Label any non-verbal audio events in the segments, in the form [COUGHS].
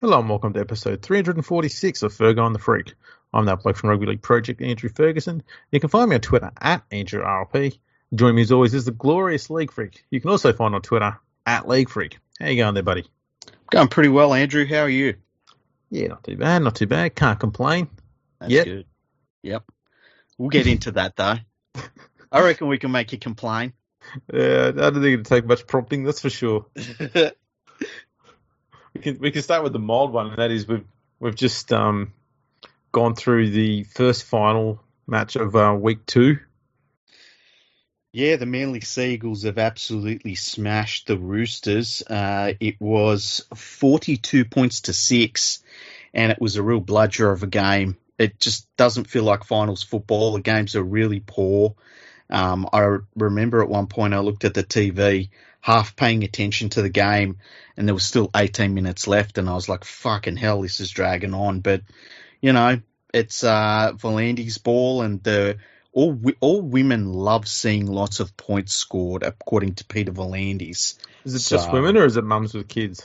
Hello and welcome to episode 346 of Fergo and the Freak. I'm that bloke from Rugby League Project, Andrew Ferguson. You can find me on Twitter at AndrewRLP. Joining me as always is the glorious League Freak. You can also find on Twitter at League Freak. How you going there, buddy? Going pretty well, Andrew. How are you? Yeah, not too bad, not too bad. Can't complain. That's Yep. good. Yep. We'll get into that though. [LAUGHS] I reckon we can make you complain. Yeah, I don't think it'll take much prompting, that's for sure. [LAUGHS] We can we can start with the mild one, and that is we've we've just um gone through the first final match of uh, week two. yeah, the Manly Sea Eagles have absolutely smashed the Roosters. Uh, it was 42 points to six, and it was a real bludger of a game. It just doesn't feel like finals football. The games are really poor. Um, I remember at one point I looked at the TV, half paying attention to the game, and there was still 18 minutes left, and I was like, "Fucking hell, this is dragging on." But you know, it's uh, V'landys' ball, and the all all women love seeing lots of points scored, according to Peter V'landys. Is it So- just women or is it mums with kids?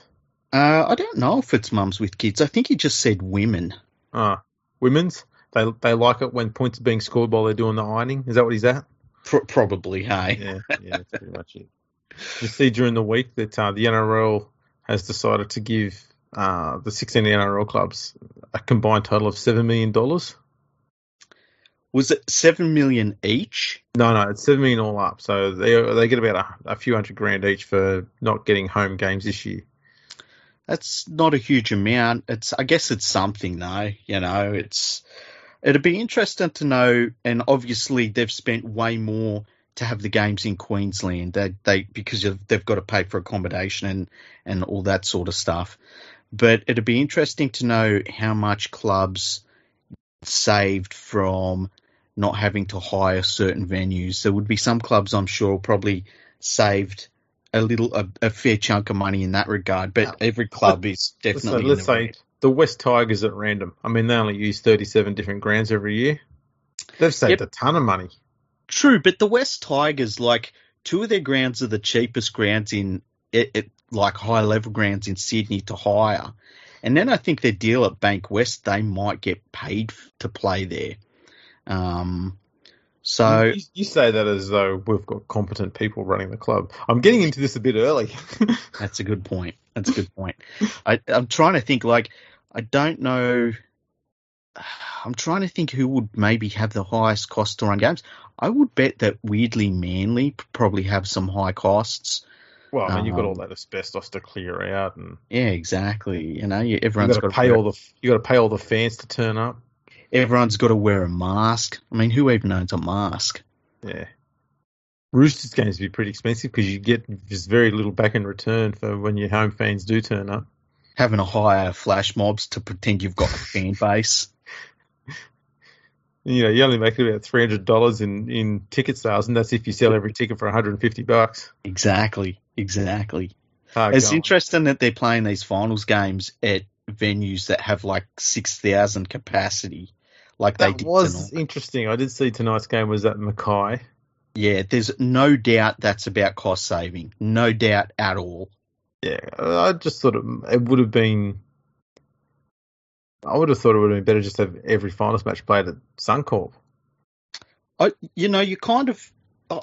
Uh, I don't know if it's mums with kids. I think he just said women. Ah, women's. They they like it when points are being scored while they're doing the ironing. Is that what he's at? Pro- probably, hey. Yeah, yeah, that's pretty much it. You see during the week that uh, the NRL has decided to give uh, the 16 NRL clubs a combined total of seven million dollars. Was it seven million each? No, no, it's seven million all up. So they they get about a, a few hundred grand each for not getting home games this year. That's not a huge amount. It's I guess it's something though. You know, it's it'd be interesting to know. And obviously, they've spent way more to have the games in Queensland. They they because they've got to pay for accommodation and and all that sort of stuff. But it'd be interesting to know how much clubs saved from not having to hire certain venues. There would be some clubs, I'm sure, probably saved a little a, a fair chunk of money in that regard. But every club is definitely. let's the say red. the Wests Tigers at random. I mean, they only use 37 different grounds every year. They've saved Yep. a ton of money. True, but the Wests Tigers, like two of their grounds are the cheapest grounds in it, it like high level grounds in Sydney to hire, and then I think their deal at Bankwest they might get paid f- to play there. Um, so you, you say that as though we've got competent people running the club. I'm getting into this a bit early. [LAUGHS] That's a good point. That's a good point. I, I'm trying to think. Like, I don't know. [SIGHS] I'm trying to think who would maybe have the highest cost to run games. I would bet that weirdly Manly probably have some high costs. well, I mean, you've got all Um, that asbestos to clear out, and Yeah, exactly. You know, you, you everyone's got to pay wear, all the you got to pay all the fans to turn up. everyone's got to wear a mask. I mean, who even owns a mask? Yeah. Roosters games would be pretty expensive because you get just very little back in return for when your home fans do turn up. Having to hire flash mobs to pretend you've got a fan base. You know, you only make about three hundred dollars in in ticket sales, and that's if you sell every ticket for one hundred and fifty bucks. Exactly, exactly. Hard It's going. interesting that they're playing these finals games at venues that have like six thousand capacity, like they That did was tonight. interesting. I did see tonight's game was at Mackay. Yeah, there's no doubt that's about cost saving. No doubt at all. Yeah, I just thought it, it would have been. I would have thought it would have been better just to have every finals match played at Suncorp. I, you know, you kind of,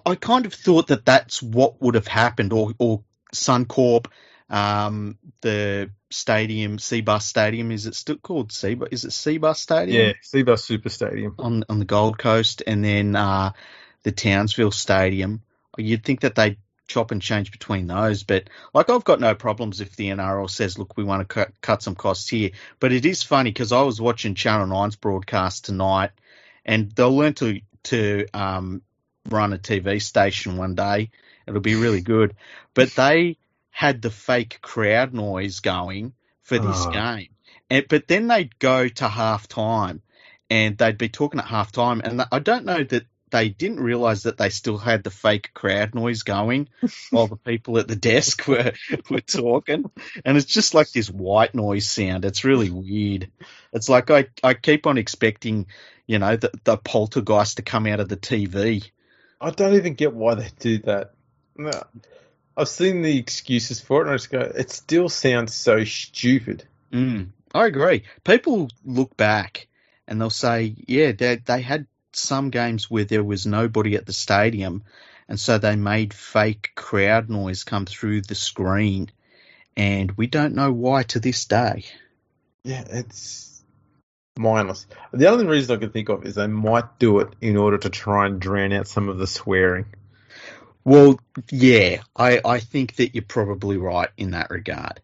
I- kind of thought that that's what would have happened, or or Suncorp, um, the stadium, Cbus Stadium, is it still called Cbus? Is it Cbus Stadium? Yeah, Cbus Super Stadium. on on the Gold Coast, and then uh, the Townsville Stadium. You'd think that they'd chop and change between those, but like I've got no problems if the NRL says, "Look, we want to cut, cut some costs here." But it is funny because I was watching Channel 9's broadcast tonight, and they'll learn to to um, run a TV station one day. It'll be really good. But they had the fake crowd noise going for this Oh. game, and but then they'd go to half time and they'd be talking at half time. And I don't know that they didn't realize that they still had the fake crowd noise going while the people at the desk were, [LAUGHS] were talking. And it's just like this white noise sound. It's really weird. It's like I, I keep on expecting, you know, the, the poltergeist to come out of the TV. I don't even get why they do that. No. I've seen the excuses for it, and I just go, it still sounds so stupid. Mm, I agree. People look back and they'll say, yeah, they, they had some games where there was nobody at the stadium, and so they made fake crowd noise come through the screen, and we don't know why to this day. Yeah, it's mindless. The only reason I can think of is they might do it in order to try and drown out some of the swearing. Well, yeah, I, I think that you're probably right in that regard.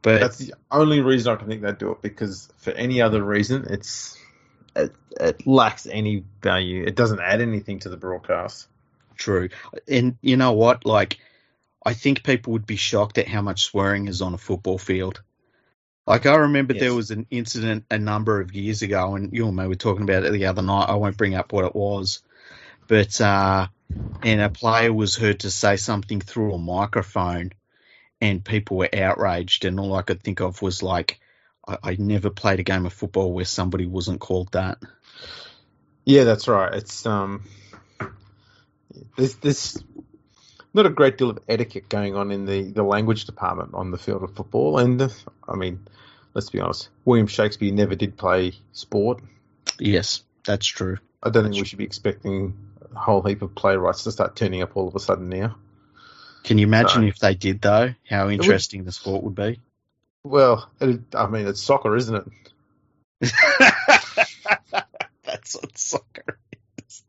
But that's the only reason I can think they do it because for any other reason, it's it, it lacks any value. It doesn't add anything to the broadcast. True, and you know what? Like, I think people would be shocked at how much swearing is on a football field. Like I remember yes. there was an incident a number of years ago, and you and me were talking about it the other night. I won't bring up what it was, but uh, and a player was heard to say something through a microphone, and people were outraged. And all I could think of was like, I, I never played a game of football where somebody wasn't called that. Yeah, that's right. It's um, there's this not a great deal of etiquette going on in the, the language department on the field of football. And I mean, let's be honest, William Shakespeare never did play sport. Yes, that's true. I don't think we should be expecting a whole heap of playwrights to start turning up all of a sudden now. Can you imagine so, if they did though? How interesting would, the sport would be. Well, it, I mean, it's soccer, isn't it? [LAUGHS] That's what soccer is.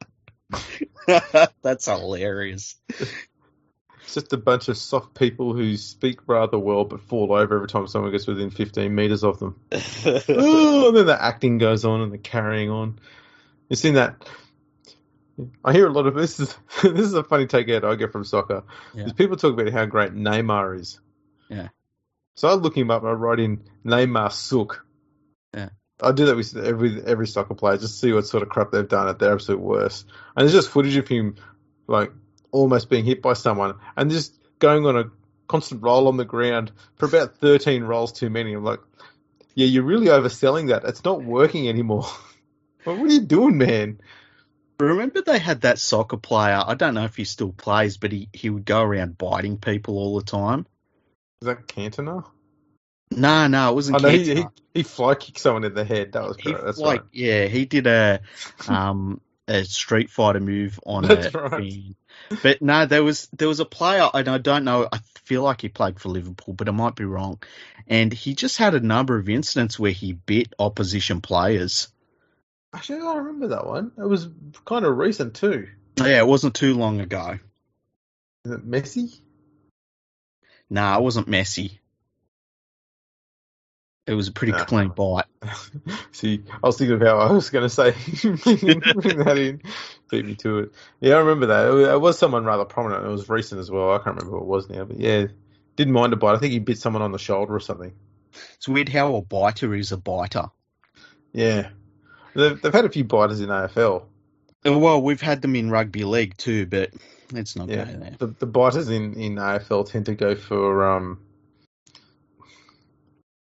[LAUGHS] That's hilarious. It's just a bunch of soft people who speak rather well but fall over every time someone gets within 15 meters of them. [LAUGHS] oh, and then the acting goes on and the carrying on. You've seen that I hear a lot of this. Is this is a funny takeout I get from soccer. Yeah. people talk about how great Neymar is. Yeah. So I look him up. I write in Neymar Sook. Yeah. I do that with every every soccer player just see what sort of crap they've done at their absolute worst. And there's just footage of him like almost being hit by someone and just going on a constant roll on the ground for about 13 rolls too many. I'm like, yeah, you're really overselling that. It's not working anymore. [LAUGHS] what are you doing, man? Remember they had that soccer player. I don't know if he still plays, but he, he would go around biting people all the time. Is that Cantona? No, no, it wasn't. Oh, no, he, he, he fly kicked someone in the head. That was great. That's like, right. yeah, he did a [LAUGHS] um a Street Fighter move on That's a right. But no, there was there was a player, and I don't know. I feel like he played for Liverpool, but I might be wrong. And he just had a number of incidents where he bit opposition players. Actually, I remember that one. It was kind of recent too. Yeah, it wasn't too long ago. Is it Messi? Nah, it wasn't messy. It was a pretty nah. clean bite. [LAUGHS] See, I was thinking of how I was going to say [LAUGHS] bring that in, beat me to it. Yeah, I remember that. It was someone rather prominent. It was recent as well. I can't remember what it was now, but yeah, didn't mind a bite. I think he bit someone on the shoulder or something. It's weird how a biter is a biter. Yeah, They've, they've had a few biters in AFL. Well, we've had them in rugby league too, but it's not yeah, there. The, the biters in, in AFL tend to go for um.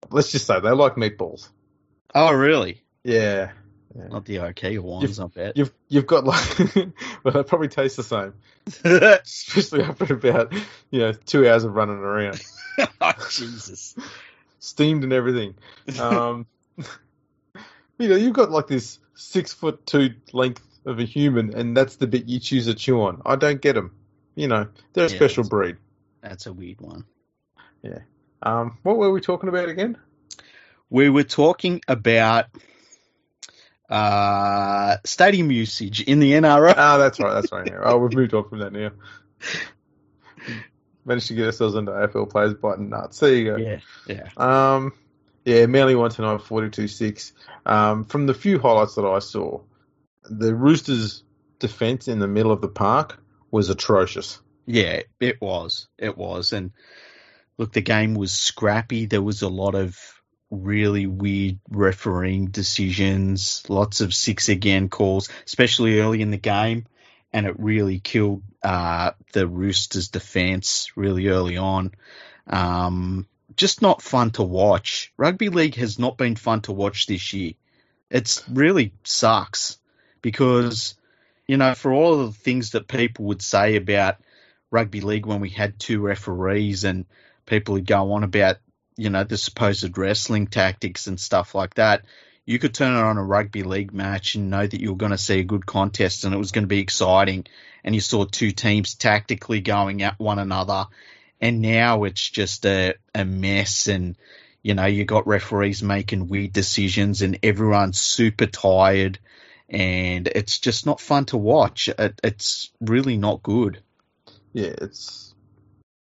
Let's just say they like meatballs. Oh, really? Yeah. yeah. Not the OK ones, I bet. You've you've got like, [LAUGHS] well, they probably taste the same, [LAUGHS] especially after about you know two hours of running around. [LAUGHS] oh, Jesus. Steamed and everything. Um, you know, you've got like this six foot two length of a human, and that's the bit you choose to chew on. I don't get them. You know, they're a yeah, special that's, breed. That's a weird one. Yeah. Um, what were we talking about again? We were talking about uh, stadium usage in the NRL. Ah, that's right. That's right. oh, we've moved on from that now. Managed to get ourselves into AFL players biting nuts. There you go. Yeah. Yeah. Um, yeah, Manly won tonight 42 6. Um, from the few highlights that I saw, the Roosters' defence in the middle of the park was atrocious. Yeah, it was. It was. And look, the game was scrappy. There was a lot of really weird refereeing decisions, lots of six again calls, especially early in the game. And it really killed uh, the Roosters' defence really early on. Um, just not fun to watch. Rugby league has not been fun to watch this year. It's really sucks because, you know, for all the things that people would say about rugby league when we had two referees and people would go on about you know, the supposed wrestling tactics and stuff like that, you could turn it on a rugby league match and know that you were going to see a good contest and it was going to be exciting. And you saw two teams tactically going at one another. And now it's just a, a mess and, you know, you got referees making weird decisions and everyone's super tired and it's just not fun to watch. It, it's really not good. Yeah, it's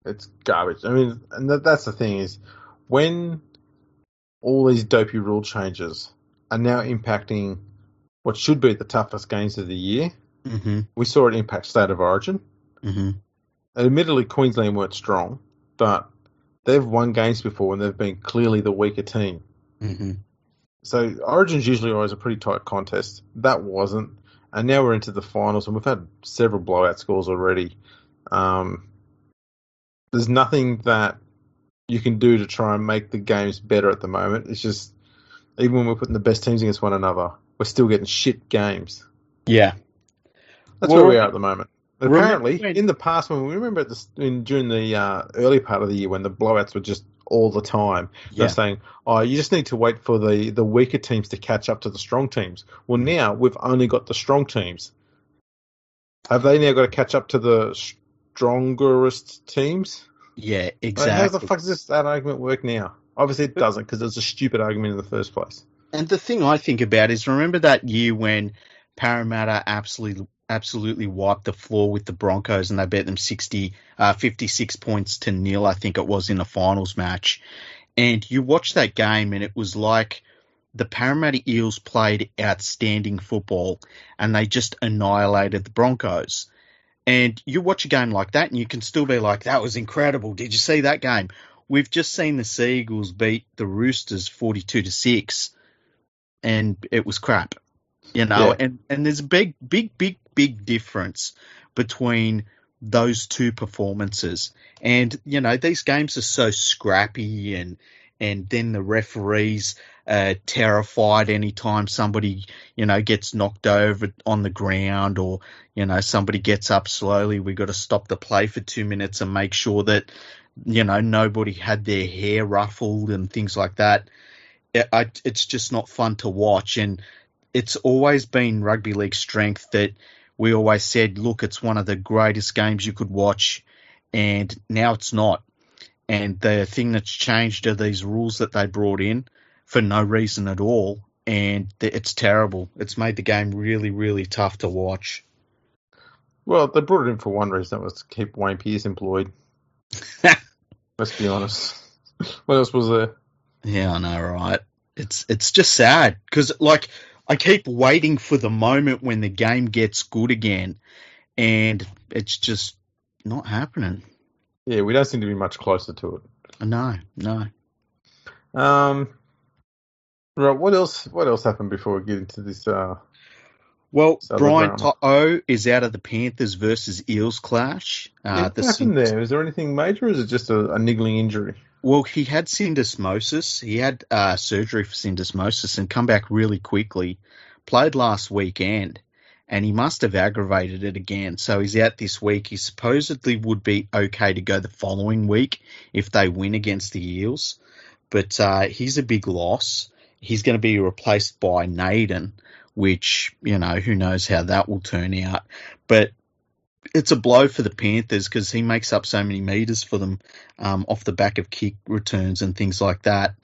it's garbage. I mean, and that, that's the thing is when all these dopey rule changes are now impacting what should be the toughest games of the year. Mm-hmm. We saw it impact State of Origin. Mm-hmm. Admittedly, Queensland weren't strong, but they've won games before and they've been clearly the weaker team. Mm-hmm. So Origin's usually always a pretty tight contest. That wasn't, and now we're into the finals, and we've had several blowout scores already. Um, there's nothing that you can do to try and make the games better at the moment. It's just even when we're putting the best teams against one another, we're still getting shit games. Yeah, that's well, where we are at the moment. Apparently, in the past, when we remember this, in, during the uh, early part of the year when the blowouts were just all the time, yeah. they're saying, "Oh, you just need to wait for the the weaker teams to catch up to the strong teams." Well, now we've only got the strong teams. Have they now got to catch up to the strongerest teams? Yeah, exactly. Like, how the fuck does this, that argument work now? Obviously, it doesn't because it's a stupid argument in the first place. And the thing I think about is remember that year when Parramatta absolutely absolutely wiped the floor with the Broncos and they beat them 60, uh, 56 points to nil, I think it was in a finals match. And you watch that game and it was like the Parramatta Eels played outstanding football and they just annihilated the Broncos. And you watch a game like that and you can still be like, that was incredible. Did you see that game? We've just seen the Sea Eagles beat the Roosters 42 to 6 and it was crap. You know, yeah. and, and there's a big, big, big, big difference between those two performances. And, you know, these games are so scrappy and, and then the referees uh, terrified anytime somebody, you know, gets knocked over on the ground or, you know, somebody gets up slowly. We've got to stop the play for two minutes and make sure that, you know, nobody had their hair ruffled and things like that. It's just not fun to watch. And it's always been rugby league strength that we always said, look, it's one of the greatest games you could watch. And now it's not. And the thing that's changed are these rules that they brought in for no reason at all, and it's terrible. It's made the game really, really tough to watch. Well, they brought it in for one reason. That was to keep Wayne Pearce employed. [LAUGHS] Let's be honest. What else was there? Yeah, I know, right? It's it's just sad because like I keep waiting for the moment when the game gets good again, and it's just not happening. Yeah, we don't seem to be much closer to it. No, no. Um, Right. What else? What else happened before we get into this? Uh, well, Brian To'o is out of the Panthers versus Eels clash. Uh, what happened there? Is there anything major, or is it just a, a niggling injury? Well, he had syndesmosis. He had uh, surgery for syndesmosis and come back really quickly. Played last weekend, and he must have aggravated it again. So he's out this week. He supposedly would be okay to go the following week if they win against the Eels, but uh, he's a big loss he's going to be replaced by Naden, which, you know, who knows how that will turn out. But it's a blow for the Panthers because he makes up so many meters for them um, off the back of kick returns and things like that.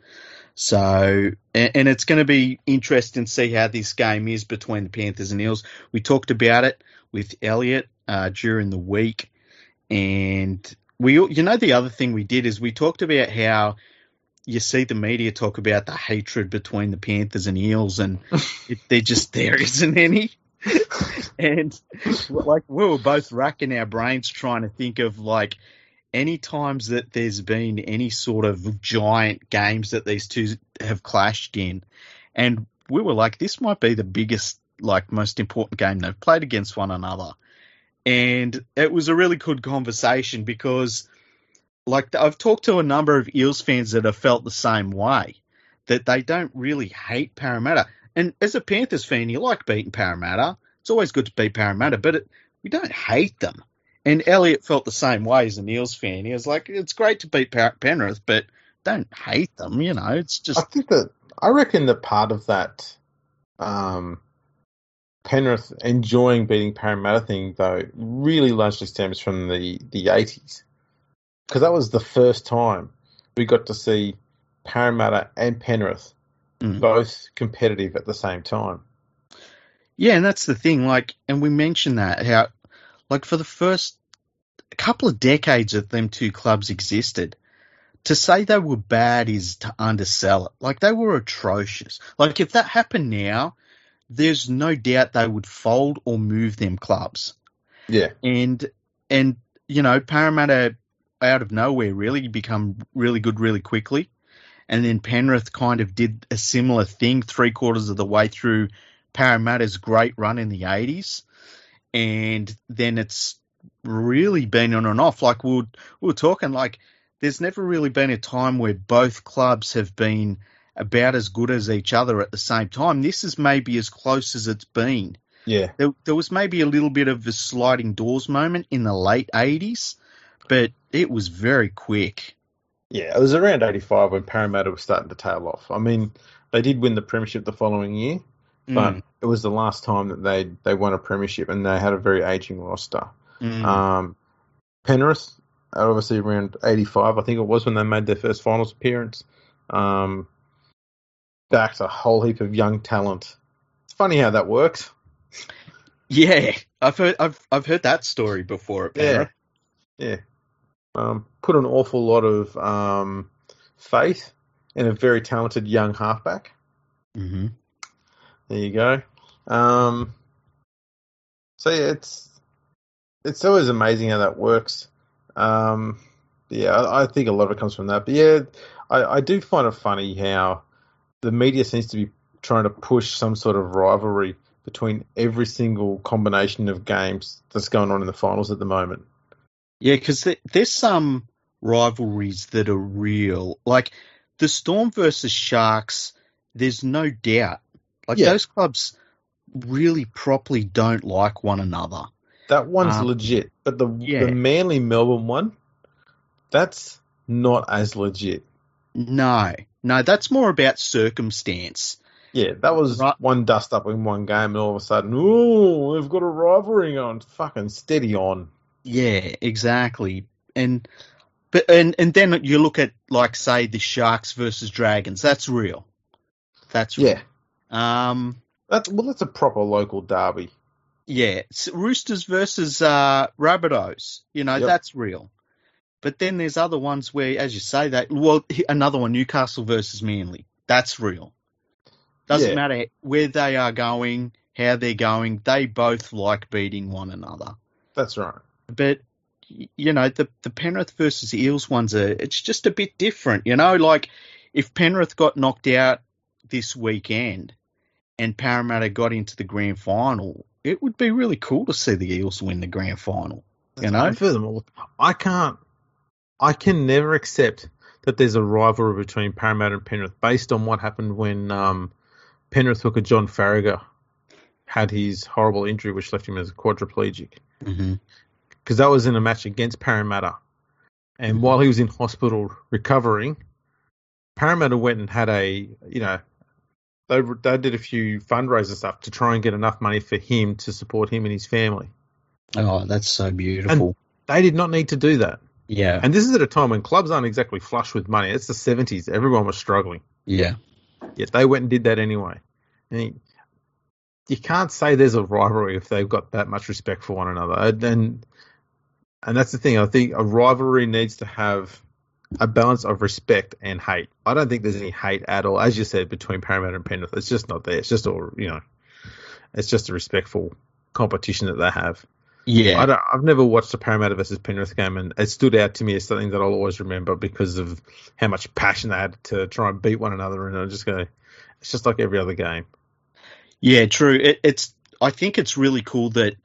So, and, and it's going to be interesting to see how this game is between the Panthers and Eels. We talked about it with Elliot uh, during the week, and we, you know, the other thing we did is we talked about how you see the media talk about the hatred between the Panthers and Eels, and [LAUGHS] it, there just there isn't any. [LAUGHS] and like we were both racking our brains trying to think of like any times that there's been any sort of giant games that these two have clashed in, and we were like, this might be the biggest, like most important game they've played against one another. And it was a really good conversation because like I've talked to a number of Eels fans that have felt the same way, that they don't really hate Parramatta. And as a Panthers fan, you like beating Parramatta. It's always good to beat Parramatta, but it, we don't hate them. And Elliot felt the same way as an Eels fan. He was like, it's great to beat Penrith, but don't hate them. You know, it's just. I think that I reckon that part of that um, Penrith enjoying beating Parramatta thing, though, really largely stems from the the eighties, because that was the first time we got to see Parramatta and Penrith Mm. both competitive at the same time. Yeah, and that's the thing. Like, and we mentioned that how, like, for the first couple of decades that them two clubs existed, to say they were bad is to undersell it. Like, they were atrocious. Like, if that happened now, there's no doubt they would fold or move them clubs. Yeah, And and you know, Parramatta out of nowhere really become really good really quickly. And then Penrith kind of did a similar thing three quarters of the way through Parramatta's great run in the 80s. And then it's really been on and off. Like we were, we were talking, like, there's never really been a time where both clubs have been about as good as each other at the same time. This is maybe as close as it's been. yeah, There, there was maybe a little bit of a sliding doors moment in the late 80s, but it was very quick. Yeah. It was around eighty five when Parramatta was starting to tail off. I mean, they did win the premiership the following year, but Mm, it was the last time that they they won a premiership, and they had a very aging roster. mm. Um, Penrith, obviously around 85, I think it was when they made their first finals appearance. Um, backed a whole heap of young talent. It's funny how that works. yeah, I've heard I've I've heard that story before at Penrith. Yeah. Um, put an awful lot of um, faith in a very talented young halfback. hmm There you go. Um, so yeah, it's it's always amazing how that works. Um, yeah, I, I think a lot of it comes from that. But yeah, I, I do find it funny how the media seems to be trying to push some sort of rivalry between every single combination of games that's going on in the finals at the moment. Yeah, because there, there's some rivalries that are real. Like the Storm versus Sharks, there's no doubt. Like Yeah. those clubs really properly don't like one another. That one's Um, legit, but the yeah. the Manly Melbourne one, that's not as legit. No, no, that's more about circumstance. Yeah, that was Right. one dust up in one game, and all of a sudden, ooh, we've got a rivalry on. Fucking steady on. Yeah, exactly. And but and and then you look at like say the Sharks versus Dragons. That's real. That's real. Yeah, Um. that's well, that's a proper local derby. Yeah, it's Roosters versus uh, Rabbitohs. You know Yep. that's real. But then there's other ones where, as you say, that well, another one, Newcastle versus Manly. That's real. Doesn't Yeah. matter where they are going, how they're going. They both like beating one another. That's right. But you know, the the Penrith versus Eels ones are it's just a bit different. You know, like if Penrith got knocked out this weekend and Parramatta got into the grand final, it would be really cool to see the Eels win the grand final. You know? And furthermore, I can't, I can never accept that there's a rivalry between Parramatta and Penrith based on what happened when um, Penrith hooker John Farragher had his horrible injury, which left him as a quadriplegic. Mm-hmm. Because that was in a match against Parramatta. And Mhm. while he was in hospital recovering, Parramatta went and had a, you know, they they did a few fundraiser stuff to try and get enough money for him to support him and his family. Oh, that's so beautiful. They did not need to do that. yeah, And this is at a time when clubs aren't exactly flush with money. It's the 70s. Everyone was struggling. yeah, Yet they went and did that anyway. And you- you can't say there's a rivalry if they've got that much respect for one another. And and, that's the thing. I think a rivalry needs to have a balance of respect and hate. I don't think there's any hate at all, as you said, between Parramatta and Penrith. It's just not there. It's just all you know. It's just a respectful competition that they have. yeah. I don't, I've never watched a Parramatta versus Penrith game, and it stood out to me as something that I'll always remember because of how much passion they had to try and beat one another. And I just go, it's just like every other game. Yeah, true. It, it's. I think it's really cool that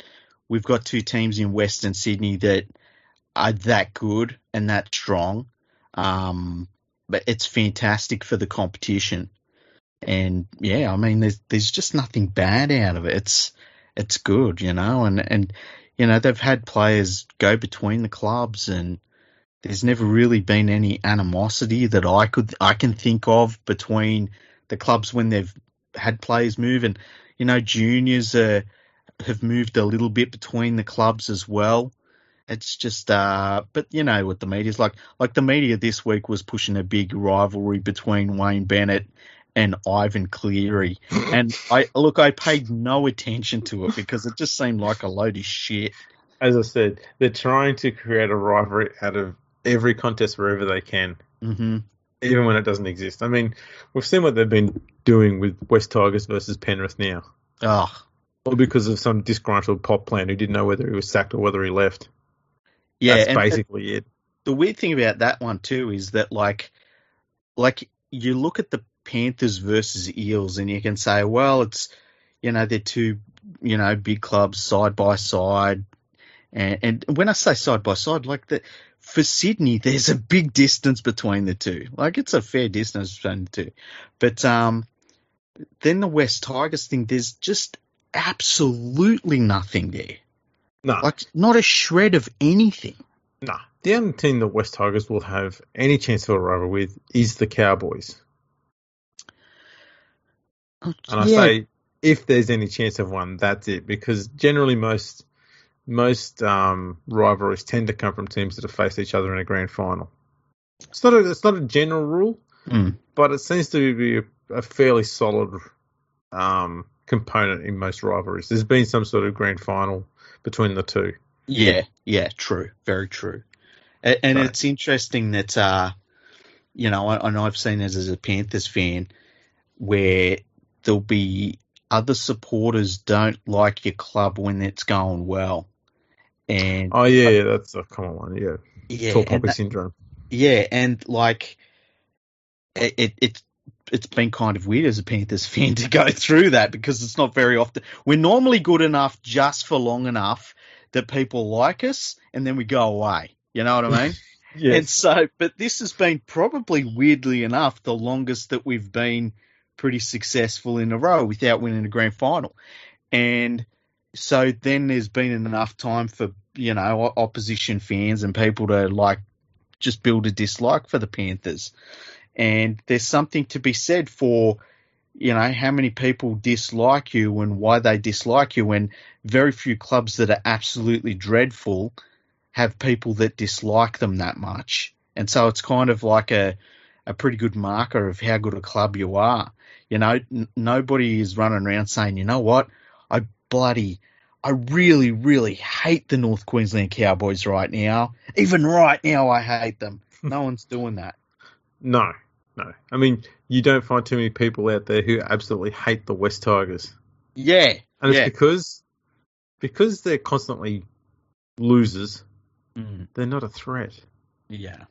we've got two teams in Western Sydney that are that good and that strong. Um, but it's fantastic for the competition. And yeah, I mean, there's there's just nothing bad out of it. It's it's good, you know, and and you know they've had players go between the clubs and there's never really been any animosity that I could I can think of between the clubs when they've had players move, and you know juniors uh, have moved a little bit between the clubs as well. It's just, uh, but you know what the media's like. Like the media this week was pushing a big rivalry between Wayne Bennett and Ivan Cleary, [LAUGHS] and I look, I paid no attention to it because it just seemed like a load of shit. As I said, they're trying to create a rivalry out of every contest wherever they can, hmm even when it doesn't exist. I mean, we've seen what they've been doing with Wests Tigers versus Penrith now, Oh, all because of some disgruntled pop plan who didn't know whether he was sacked or whether he left. yeah, That's basically it. the weird thing about that one too is that like like you look at the Panthers versus Eels and you can say, well, it's you know they're two you know big clubs side by side, and and when I say side by side, like the for Sydney, there's a big distance between the two. Like it's a fair distance between the two, but um, then the Wests Tigers thing, there's just absolutely nothing there. No, Like not a shred of anything. no. The only team the Wests Tigers will have any chance of a rival with is the Cowboys. And I Yeah. say, if there's any chance of one, that's it. Because generally, most most um, rivalries tend to come from teams that have faced each other in a grand final. It's not a it's not a general rule, Mm. but it seems to be a, a fairly solid um, component in most rivalries. There's been some sort of grand final between the two. Yeah, yeah, true, very true. And, and it's interesting that, uh, you know, I, and I've seen this as a Panthers fan, where there'll be other supporters don't like your club when it's going well, and Oh yeah, yeah that's a common one. Yeah, yeah, tall poppy syndrome. yeah, and like it, it it's been kind of weird as a Panthers fan to go [LAUGHS] through that because it's not very often. We're normally good enough just for long enough that people like us, and then we go away. You know what I [LAUGHS] mean? yes. And so, but this has been probably weirdly enough the longest that we've been pretty successful in a row without winning a grand final. And so then there's been enough time for, you know, opposition fans and people to like just build a dislike for the Panthers. And there's something to be said for, you know, how many people dislike you and why they dislike you And very few clubs that are absolutely dreadful have people that dislike them that much. And so it's kind of like a, a pretty good marker of how good a club you are. You know, n- nobody is running around saying, you know what, I bloody, I really, really hate the North Queensland Cowboys right now. Even right now, I hate them. [LAUGHS] No one's doing that. No, no. I mean, you don't find too many people out there who absolutely hate the Wests Tigers, Yeah. and yeah. it's because because they're constantly losers. Mm, They're not a threat. yeah.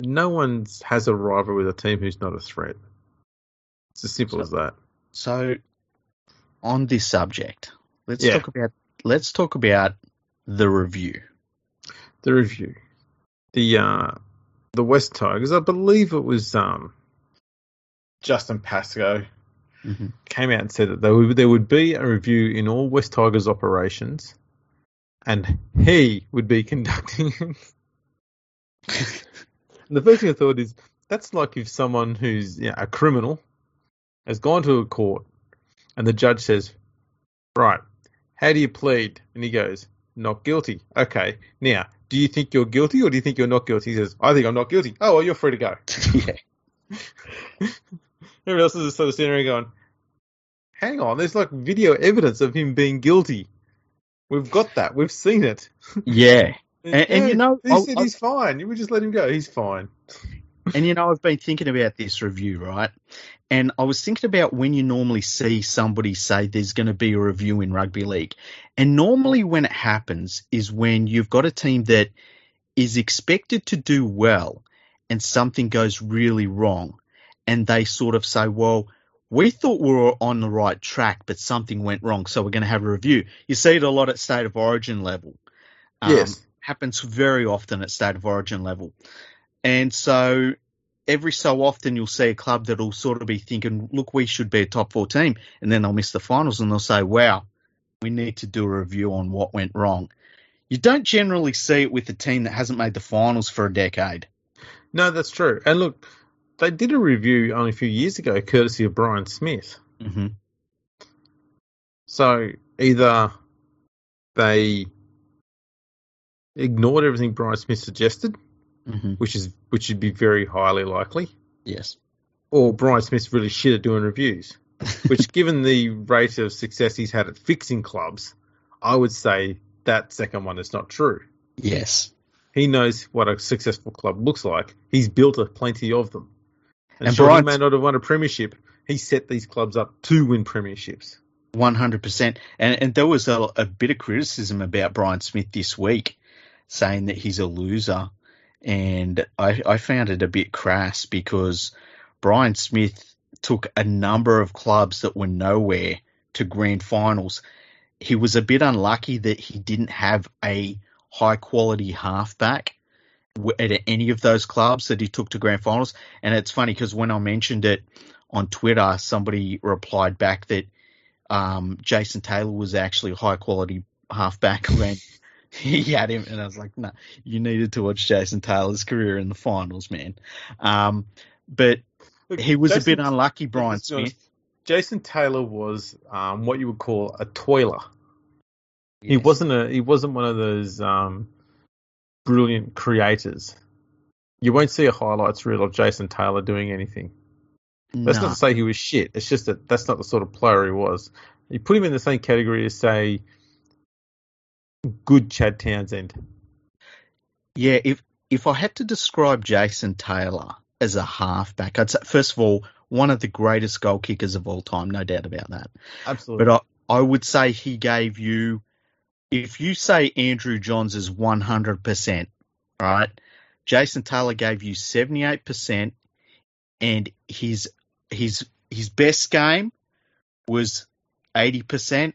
No one has a rival with a team who's not a threat. It's as simple So- as that. So, on this subject, let's Yeah. talk about let's talk about the review. The review, the uh, the Wests Tigers. I believe it was um, Justin Pascoe Mhm. came out and said that there would, there would be a review in all Wests Tigers operations, and he would be [LAUGHS] conducting. it. [LAUGHS] the first thing I thought is that's like if someone who's you know, a criminal has gone to a court, and the judge says, "Right, how do you plead?" And he goes, "Not guilty." Okay, now do you think you're guilty or do you think you're not guilty? He says, "I think I'm not guilty." Oh, well, you're free to go. yeah. [LAUGHS] [LAUGHS] Everyone else is sort of sitting there going, hang on, there's like video evidence of him being guilty. We've got that. We've seen it. Yeah. [LAUGHS] And- and you know, he said I'll- he's fine. You would just let him go. He's fine. And you know, I've been thinking about this review, right? And I was thinking about when you normally see somebody say there's going to be a review in rugby league. And normally when it happens is when you've got a team that is expected to do well and something goes really wrong. And they sort of say, well, we thought we were on the right track, but something went wrong. So we're going to have a review. You see it a lot at state of origin level. Um, Yes. Happens very often at state of origin level. And so every so often you'll see a club that'll sort of be thinking, look, we should be a top four team. And then they'll miss the finals and they'll say, wow, we need to do a review on what went wrong. You don't generally see it with a team that hasn't made the finals for a decade. No, that's true. And look, they did a review only a few years ago, courtesy of Brian Smith. Mm-hmm. So either they ignored everything Brian Smith suggested, Mm-hmm. which is which would be very highly likely, Yes. or Brian Smith's really shit at doing reviews. Which, [LAUGHS] given the rate of success he's had at fixing clubs, I would say that second one is not true. Yes. He knows what a successful club looks like. He's built a plenty of them. And, And sure, Brian- may not have won a premiership. He set these clubs up to win premierships. One hundred percent, and and there was a, a bit of criticism about Brian Smith this week, saying that he's a loser, and I, I found it a bit crass because Brian Smith took a number of clubs that were nowhere to grand finals. He was a bit unlucky that he didn't have a high quality halfback at any of those clubs that he took to grand finals. And it's funny because when I mentioned it on Twitter, somebody replied back that um, Jason Taylor was actually a high quality halfback [LAUGHS] when he had him, and I was like, no, you needed to watch Jason Taylor's career in the finals, man. Um, but Look, he was a bit unlucky, Brian Smith. Jason Taylor was um, what you would call a toiler. He wasn't a he wasn't one of those um, brilliant creators. You won't see a highlights reel of Jason Taylor doing anything. That's No. not to say he was shit. It's just that that's not the sort of player he was. You put him in the same category as say good Chad Townsend. Yeah, if if I had to describe Jason Taylor as a halfback, I'd say first of all one of the greatest goal kickers of all time, no doubt about that. Absolutely. But I, I would say he gave you, if you say Andrew Johns is 100%, right? Jason Taylor gave you 78%, and his his his best game was 80%,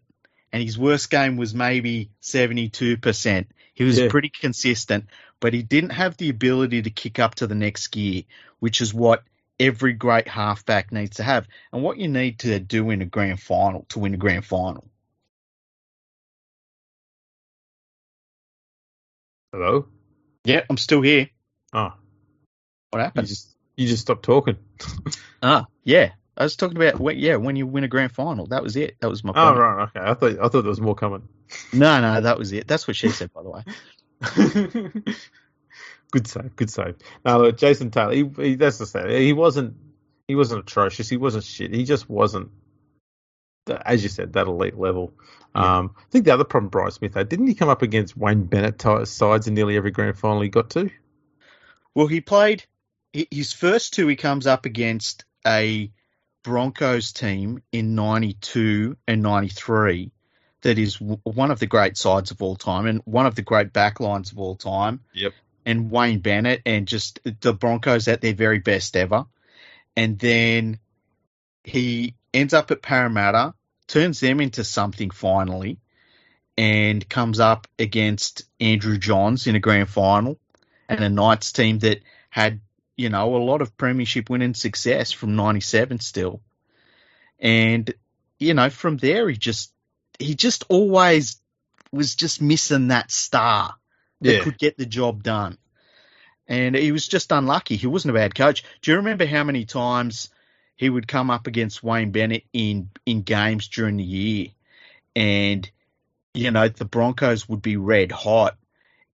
and his worst game was maybe 72%. He was Yeah. pretty consistent, but he didn't have the ability to kick up to the next gear, which is what every great halfback needs to have, and what you need to do in a grand final to win a grand final. Hello. Yeah, I'm still here. Oh, What you happened? just you just stopped talking. [LAUGHS] Ah, yeah. I was talking about when, yeah when you win a grand final. That was it. That was my oh point. right, okay. I thought I thought there was more coming. No, no, that was it. That's what she said, by the way. [LAUGHS] good save, good save. Now look, Jason Taylor, he, he, that's the thing. He wasn't he wasn't atrocious. He wasn't shit. He just wasn't, as you said, that elite level. Yeah. Um, I think the other problem Brian Smith had didn't he come up against Wayne Bennett sides in nearly every grand final he got to? Well, he played his first two. He comes up against a Broncos team in '92 and '93 that is w- one of the great sides of all time and one of the great backlines of all time. Yep. And Wayne Bennett and just the Broncos at their very best ever. And then he ends up at Parramatta, turns them into something finally, and comes up against Andrew Johns in a grand final and a Knights team that had, you know, a lot of premiership winning success from 97 still. And, you know, from there he just, he just always was just missing that star that Yeah. could get the job done. And he was just unlucky. He wasn't a bad coach. Do you remember how many times he would come up against Wayne Bennett in, in games during the year? And, you know, the Broncos would be red hot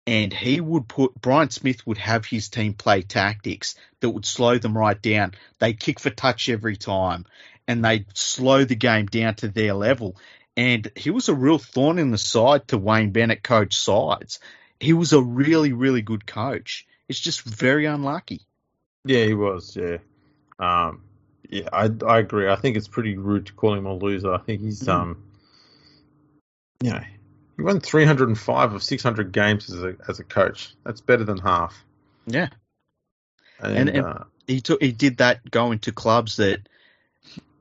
and he would put Brian Smith would have his team play tactics that would slow them right down. They kick for touch every time and they'd slow the game down to their level. And he was a real thorn in the side to Wayne Bennett coach sides. He was a really, really good coach. It's just very unlucky. Yeah, he was. Yeah, um, yeah, I I agree. I think it's pretty rude to call him a loser. I think he's Mm. um, you know, he won 305 of 600 games as a as a coach. That's better than half. Yeah. And, And- and- uh, He took he did that going to clubs that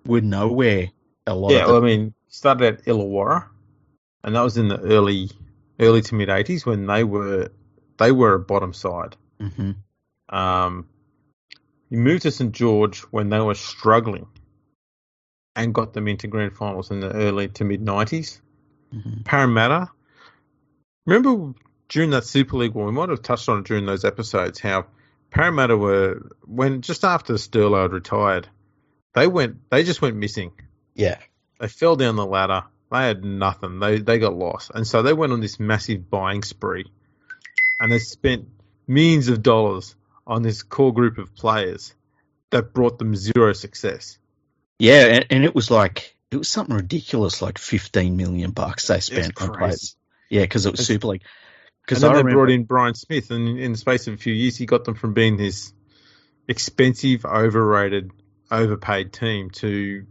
were nowhere a lot yeah, of well, I mean, started at Illawarra, and that was in the early early to mid 80s when they were they were a bottom side. Mhm. Um, he moved to St George when they were struggling, and got them into grand finals in the early to mid 90s. Mhm. Parramatta, remember during that Super League War, we might have touched on it during those episodes, how Parramatta were when just after Sterlo had retired, they went they just went missing. Yeah. They fell down the ladder. They had nothing. They they got lost, and so they went on this massive buying spree, and they spent millions of dollars on this core group of players that brought them zero success. Yeah, and, and it was like it was something ridiculous, like fifteen million bucks they spent on players. Yeah, because it was It's- Super League. Because I they remember, brought in Brian Smith, and in the space of a few years, he got them from being this expensive, overrated, overpaid team to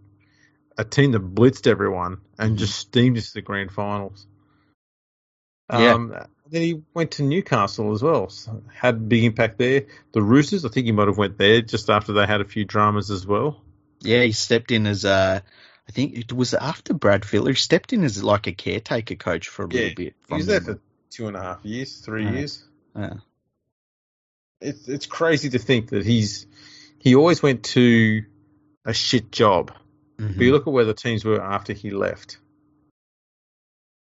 a team that blitzed everyone and Mhm. just steamed us to the grand finals. Yeah. Um, then he went to Newcastle as well. So had a big impact there. The Roosters, I think he might have went there just after they had a few dramas as well. yeah, he stepped in as a. I think it was after Brad Fittler. Stepped in as like a caretaker coach for a Yeah, little bit. He was there for two and a half years, three Yeah. years. Yeah. It's it's crazy to think that he's he always went to a shit job. Mhm. But you look at where the teams were after he left.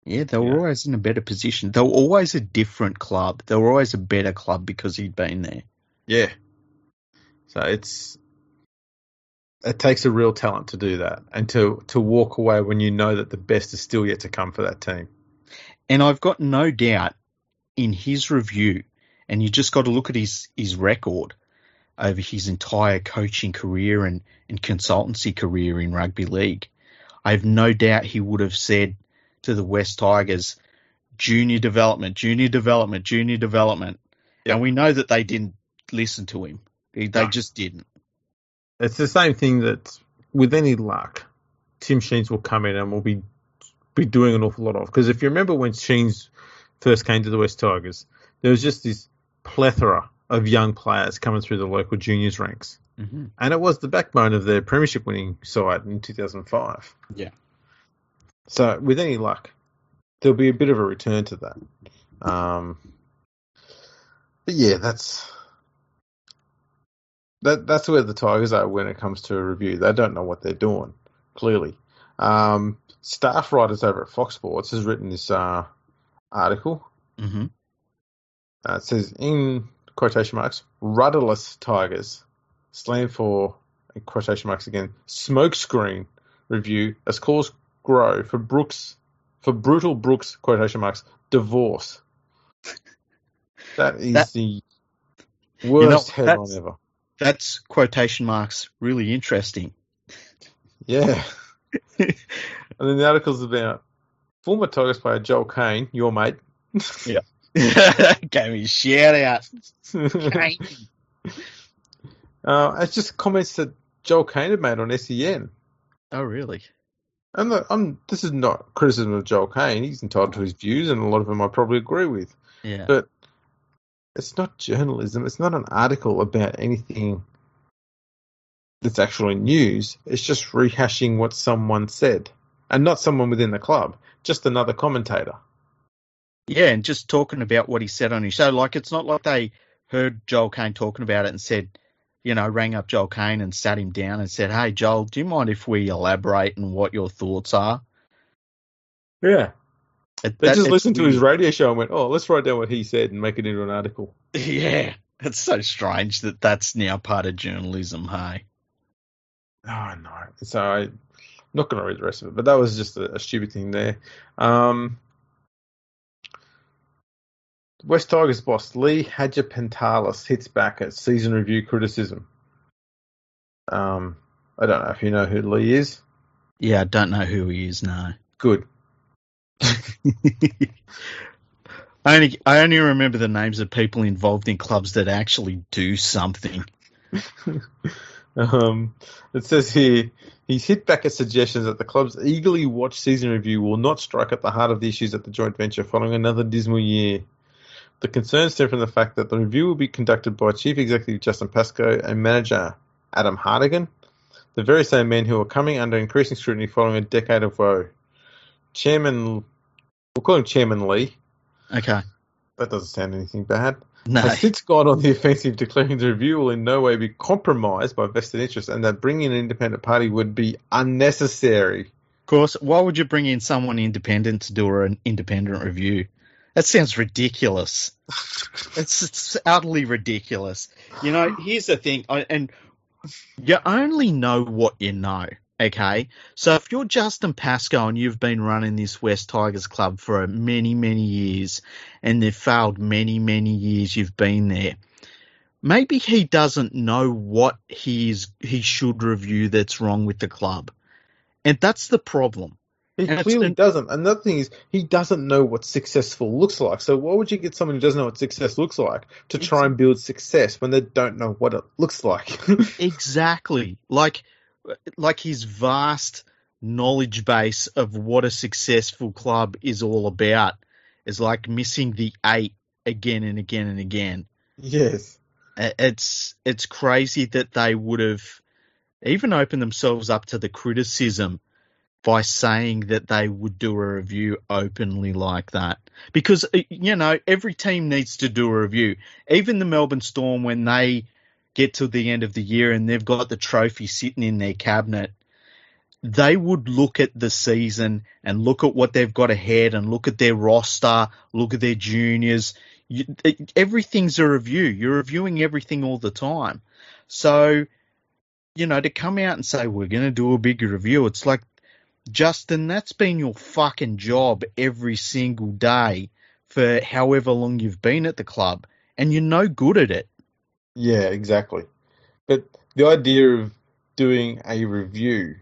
Yeah, they were Yeah. always in a better position. They were always a different club. They were always a better club because he'd been there. Yeah. So it's it takes a real talent to do that and to to walk away when you know that the best is still yet to come for that team. And I've got no doubt in his review, and you just got to look at his, his record over his entire coaching career and, and consultancy career in rugby league. I have no doubt he would have said to the West Tigers, junior development, junior development, junior development. Yeah. And we know that they didn't listen to him. They they No. just didn't. It's the same thing that with any luck, Tim Sheens will come in and will be be doing an awful lot of. Because if you remember when Sheens first came to the West Tigers, there was just this plethora of young players coming through the local juniors ranks. Mm-hmm. and it was the backbone of their premiership winning side in 2005. Yeah. So with any luck, there'll be a bit of a return to that. Um, but yeah, that's that that's where the Tigers are when it comes to a review. They don't know what they're doing. Clearly, um, staff writers over at Fox Sports has written this uh, article. Mm-hmm. Uh, it says in quotation marks, rudderless tigers, slam for in quotation marks again, smokescreen review as calls grow for Brooks for brutal Brooks quotation marks divorce. [LAUGHS] That is That- the worst know, headline ever. That's quotation marks really interesting. Yeah. [LAUGHS] and then the article's about former Tigers player Joel Caine, your mate. Yeah. [LAUGHS] Gave me a shout out. [LAUGHS] uh, it's just comments that Joel Caine had made on SEN. Oh, really? And look, I'm, this is not criticism of Joel Caine. He's entitled to his views, and a lot of them I probably agree with. Yeah. But it's not journalism. It's not an article about anything that's actually news. It's just rehashing what someone said, and not someone within the club, just another commentator. Yeah, and just talking about what he said on his show. Like, it's not like they heard Joel Caine talking about it and said, you know, rang up Joel Caine and sat him down and said, hey, Joel, do you mind if we elaborate on what your thoughts are? Yeah, It- they that- just listened to his radio show and went, "Oh, let's write down what he said and make it into an article." Yeah. It's so strange that that's now part of journalism, hey? Oh no! So I'm not going to read the rest of it, but that was just a, a stupid thing there. Um, West Tigers boss Lee Hagipantelis hits back at season review criticism. Um, I don't know if you know who Lee is. Yeah, I don't know who he is, no. Good. [LAUGHS] I only I only remember the names of people involved in clubs that actually do something. [LAUGHS] Um, it says here he's hit back at suggestions that the club's eagerly watched season review will not strike at the heart of the issues at the joint venture following another dismal year. The concerns stem from the fact that the review will be conducted by Chief Executive Justin Pascoe and Manager Adam Hartigan, the very same men who are coming under increasing scrutiny following a decade of woe. Chairman, we'll call him Chairman Lee. Okay. That doesn't sound anything bad No. has since gone on the offensive, declaring the review will in no way be compromised by vested interests and that bringing an independent party would be unnecessary. Of course, why would you bring in someone independent to do an independent review? That sounds ridiculous. [LAUGHS] it's, it's utterly ridiculous. You know, here's the thing, I, and you only know what you know. Okay, so if you're Justin Pascoe and you've been running this West Tigers club for many, many years, and they've failed many, many years you've been there, maybe he doesn't know what he's he should review that's wrong with the club, and that's the problem. He And clearly an- doesn't. Another thing is he doesn't know what successful looks like. So why would you get someone who doesn't know what success looks like to try and build success when they don't know what it looks like? [LAUGHS] Exactly. Like like his vast knowledge base of what a successful club is all about is like missing the eight again and again and again. yes. It's it's crazy that they would have even opened themselves up to the criticism by saying that they would do a review openly like that. Because uh, you know, every team needs to do a review. Even the Melbourne Storm when they get to the end of the year and they've got the trophy sitting in their cabinet, they would look at the season and look at what they've got ahead and look at their roster, look at their juniors. You, everything's a review. You're reviewing everything all the time. So, you know, to come out and say, we're going to do a big review, it's like, Justin, that's been your fucking job every single day for however long you've been at the club, and you're no good at it. Yeah, exactly. But the idea of doing a review,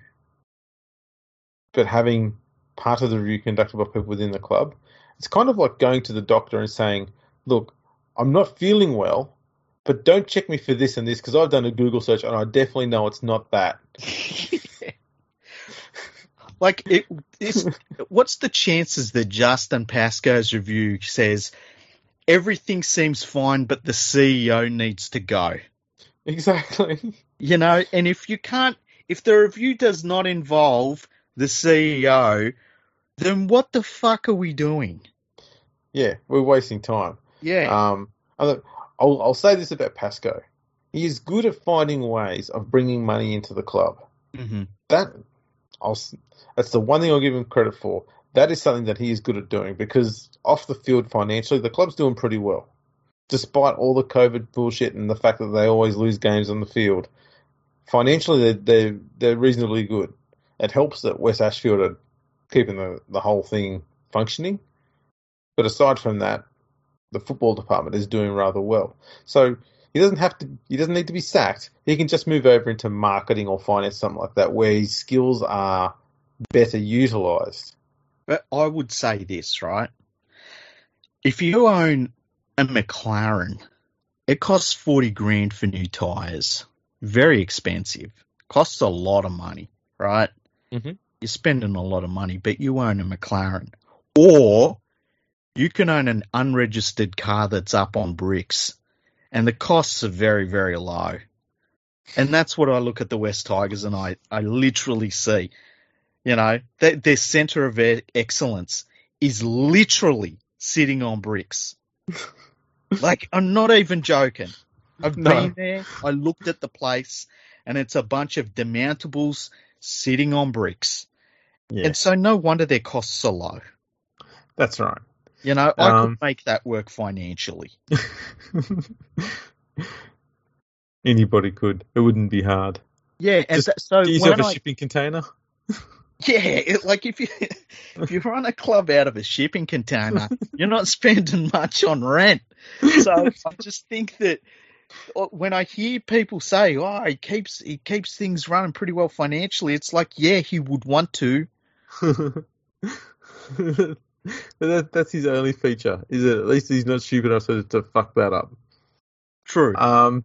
but having part of the review conducted by people within the club, it's kind of like going to the doctor and saying, "Look, I'm not feeling well, but don't check me for this and this because I've done a Google search and I definitely know it's not that." [LAUGHS] like, it, what's the chances that Justin Pascoe's review says everything seems fine, but the CEO needs to go? Exactly. You know, and if you can't, if the review does not involve the CEO, then what the fuck are we doing? Yeah, we're wasting time. Yeah. Um, I'll, I'll say this about Pascoe. He is good at finding ways of bringing money into the club. Mm-hmm. that I'll, that's the one thing I'll give him credit for. That is something that he is good at doing because off the field financially, the club's doing pretty well, despite all the COVID bullshit and the fact that they always lose games on the field. Financially, they're they're, they're reasonably good. It helps that West Ashfield are keeping the, the whole thing functioning, but aside from that, the football department is doing rather well. So he doesn't have to. He doesn't need to be sacked. He can just move over into marketing or finance, something like that, where his skills are better utilized. But I would say this, right? If you own a McLaren, it costs 40 grand for new tyres. Very expensive. Costs a lot of money, right? Mm-hmm. You're spending a lot of money, but you own a McLaren. Or you can own an unregistered car that's up on bricks, and the costs are very, very low. And that's what I look at the West Tigers and I, I literally see. You know, their, their center of excellence is literally sitting on bricks. [LAUGHS] like, I'm not even joking. I've No. been there, I looked at the place, and it's a bunch of demountables sitting on bricks. Yeah, And so, no wonder their costs are low. that's right. You know, I Um, could make that work financially. [LAUGHS] Anybody could. It wouldn't be hard. Yeah, and Just that, so Get yourself when a I, shipping container. [LAUGHS] Yeah, it, like if you [LAUGHS] if you run a club out of a shipping container, [LAUGHS] you're not spending much on rent. So I [LAUGHS] just think that uh, when I hear people say, "Oh, he keeps he keeps things running pretty well financially," it's like, yeah, he would want to. that, that's his only feature. Is it? At least he's not stupid enough to, to fuck that up. True. Um,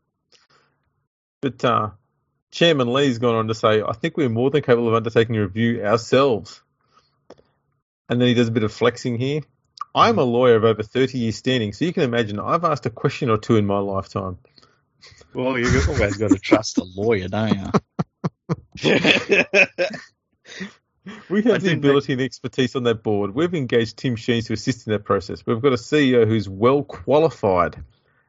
but uh, Chairman Lee's gone on to say, I think we're more than capable of undertaking a review ourselves. And then he does a bit of flexing here. I'm a lawyer of over 30 years standing, so you can imagine I've asked a question or two in my lifetime. well, you've always got to trust a lawyer, don't you? [LAUGHS] We I have the think ability and expertise on that board. We've engaged Tim Sheens to assist in that process. We've got a CEO who's well qualified,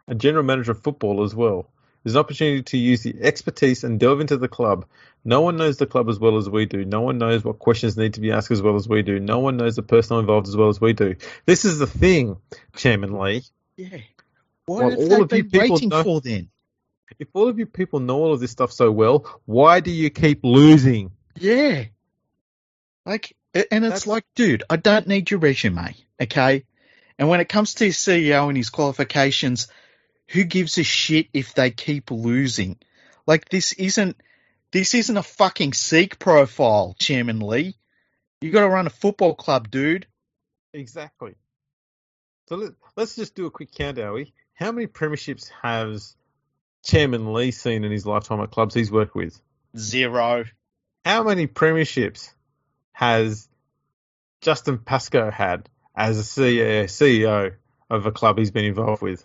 a general manager of football as well. There's an opportunity to use the expertise and delve into the club. No one knows the club as well as we do. No one knows what questions need to be asked as well as we do. No one knows the personnel involved as well as we do. This is the thing, Chairman Lee. Yeah. What Well, have all they of you been people waiting know- for then? If all of you people know all of this stuff so well, why do you keep losing? Yeah. Like, and it's That's- like, dude, I don't need your resume, okay? And when it comes to CEO and his qualifications, who gives a shit if they keep losing? Like, this isn't, this isn't a fucking Seek profile, Chairman Lee. You gotta run a football club, dude. Exactly. So let, let's just do a quick count, are we? How many premierships has Chairman Lee seen in his lifetime at clubs he's worked with? Zero. How many premierships has Justin Pascoe had as a CEO of a club he's been involved with?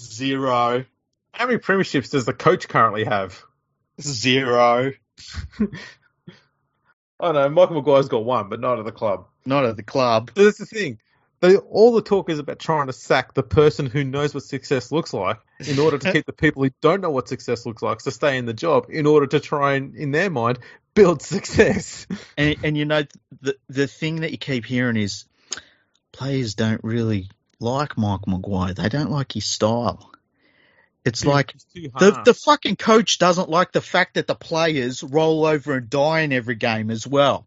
Zero. How many premierships does the coach currently have? Zero. [LAUGHS] I know Michael Maguire's got one, but not at the club. Not at the club. So that's the thing. They, all the talk is about trying to sack the person who knows what success looks like in order to [LAUGHS] keep the people who don't know what success looks like to stay in the job in order to try and, in their mind, build success. And and you know the the thing that you keep hearing is players don't really like Mike Maguire. They don't like his style. It's like It's the the fucking coach doesn't like the fact that the players roll over and die in every game as well.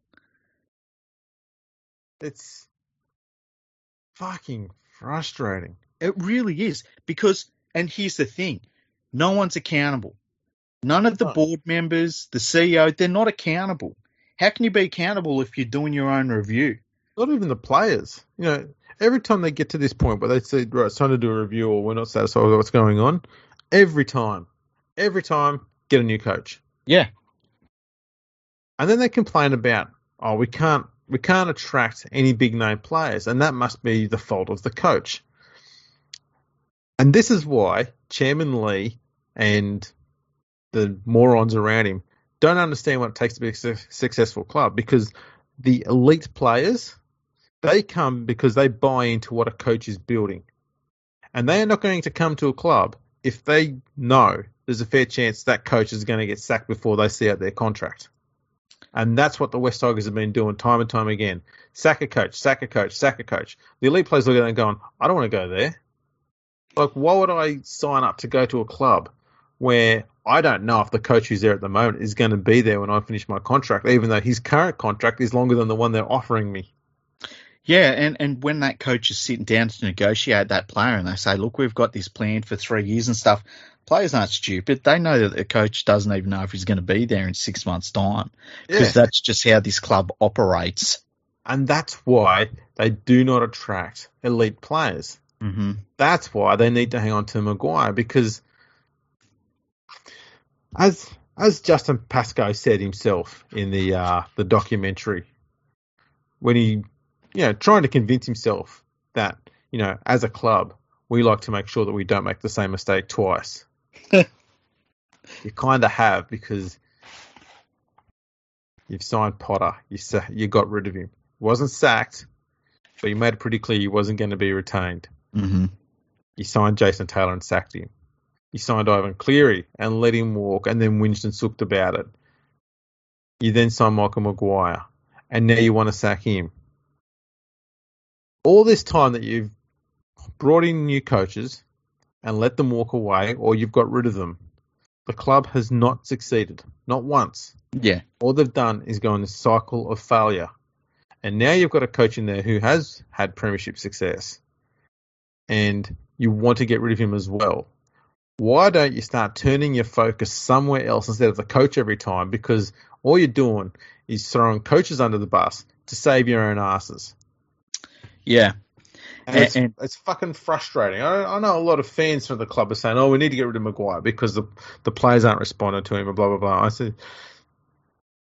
it's fucking frustrating. It really is because and here's the thing, no one's accountable. None of the board members, the CEO, they're not accountable. How can you be accountable if you're doing your own review? Not even the players. You know, every time they get to this point where they say, right, it's time to do a review or we're not satisfied with what's going on, every time, every time, get a new coach. Yeah. And then they complain about, oh, we can't we can't attract any big name players, and that must be the fault of the coach. And this is why Chairman Lee and the morons around him don't understand what it takes to be a su- successful club because the elite players they come because they buy into what a coach is building. And they are not going to come to a club if they know there's a fair chance that coach is going to get sacked before they see out their contract. And that's what the West Tigers have been doing time and time again. Sack a coach, sack a coach, sack a coach. The elite players look at it and going, I don't want to go there. Like, why would I sign up to go to a club where I don't know if the coach who's there at the moment is going to be there when I finish my contract, even though his current contract is longer than the one they're offering me? Yeah, and, and when that coach is sitting down to negotiate that player and they say, look, we've got this plan for three years and stuff, players aren't stupid. They know that the coach doesn't even know if he's going to be there in six months' time because that's just how this club operates. And that's why they do not attract elite players. hmm That's why they need to hang on to Maguire because, as as Justin Pascoe said himself in the uh, the documentary, when he, you know, trying to convince himself that you know, as a club, we like to make sure that we don't make the same mistake twice. [LAUGHS] you kind of have because you've signed Potter, you sa- you got rid of him. He wasn't sacked, but you made it pretty clear he wasn't going to be retained. hmm You signed Jason Taylor and sacked him. You signed Ivan Cleary and let him walk and then whinged and sooked about it. You then signed Michael Maguire and now you want to sack him. All this time that you've brought in new coaches and let them walk away or you've got rid of them, the club has not succeeded. Not once. Yeah. All they've done is go in a cycle of failure. And now you've got a coach in there who has had premiership success. And you want to get rid of him as well. Why don't you start turning your focus somewhere else instead of the coach every time? Because all you're doing is throwing coaches under the bus to save your own asses. Yeah. And, it's, and- it's fucking frustrating. I, I know a lot of fans from the club are saying, "Oh, we need to get rid of Maguire because the the players aren't responding to him," and blah blah blah. I said,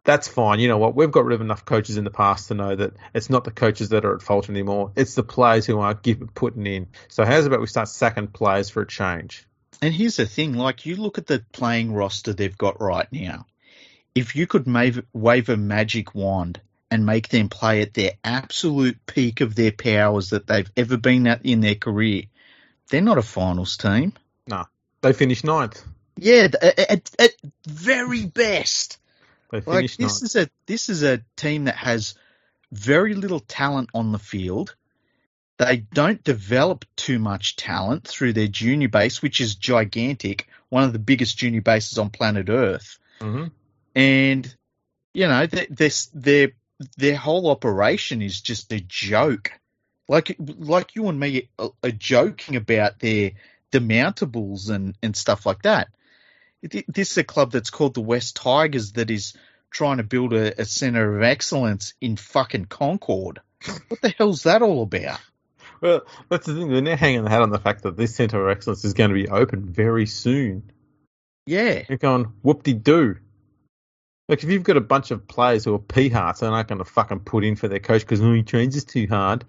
"That's fine. You know what? We've got rid of enough coaches in the past to know that it's not the coaches that are at fault anymore. It's the players who aren't give, putting in. So how's about we start sacking players for a change?" And here's the thing, like you look at the playing roster they've got right now. If you could wave, wave a magic wand and make them play at their absolute peak of their powers that they've ever been at in their career, they're not a finals team. No, they finished ninth. Yeah, at, at, at very best. They Like this ninth. is a this is a team that has very little talent on the field. They don't develop too much talent through their junior base, which is gigantic, one of the biggest junior bases on planet Earth. Mhm. And you know, th- this their their whole operation is just a joke. Like like you and me are, joking about their demountables and and stuff like that. This is a club that's called the West Tigers that is trying to build a, a center of excellence in fucking Concord. What the hell's that all about? Well, that's the thing. They're now hanging their hat on the fact that this centre of excellence is going to be open very soon. Yeah, You're going whoop de doo. Like if you've got a bunch of players who are pea hearts, they're not going to fucking put in for their coach because oh, he trains us too hard.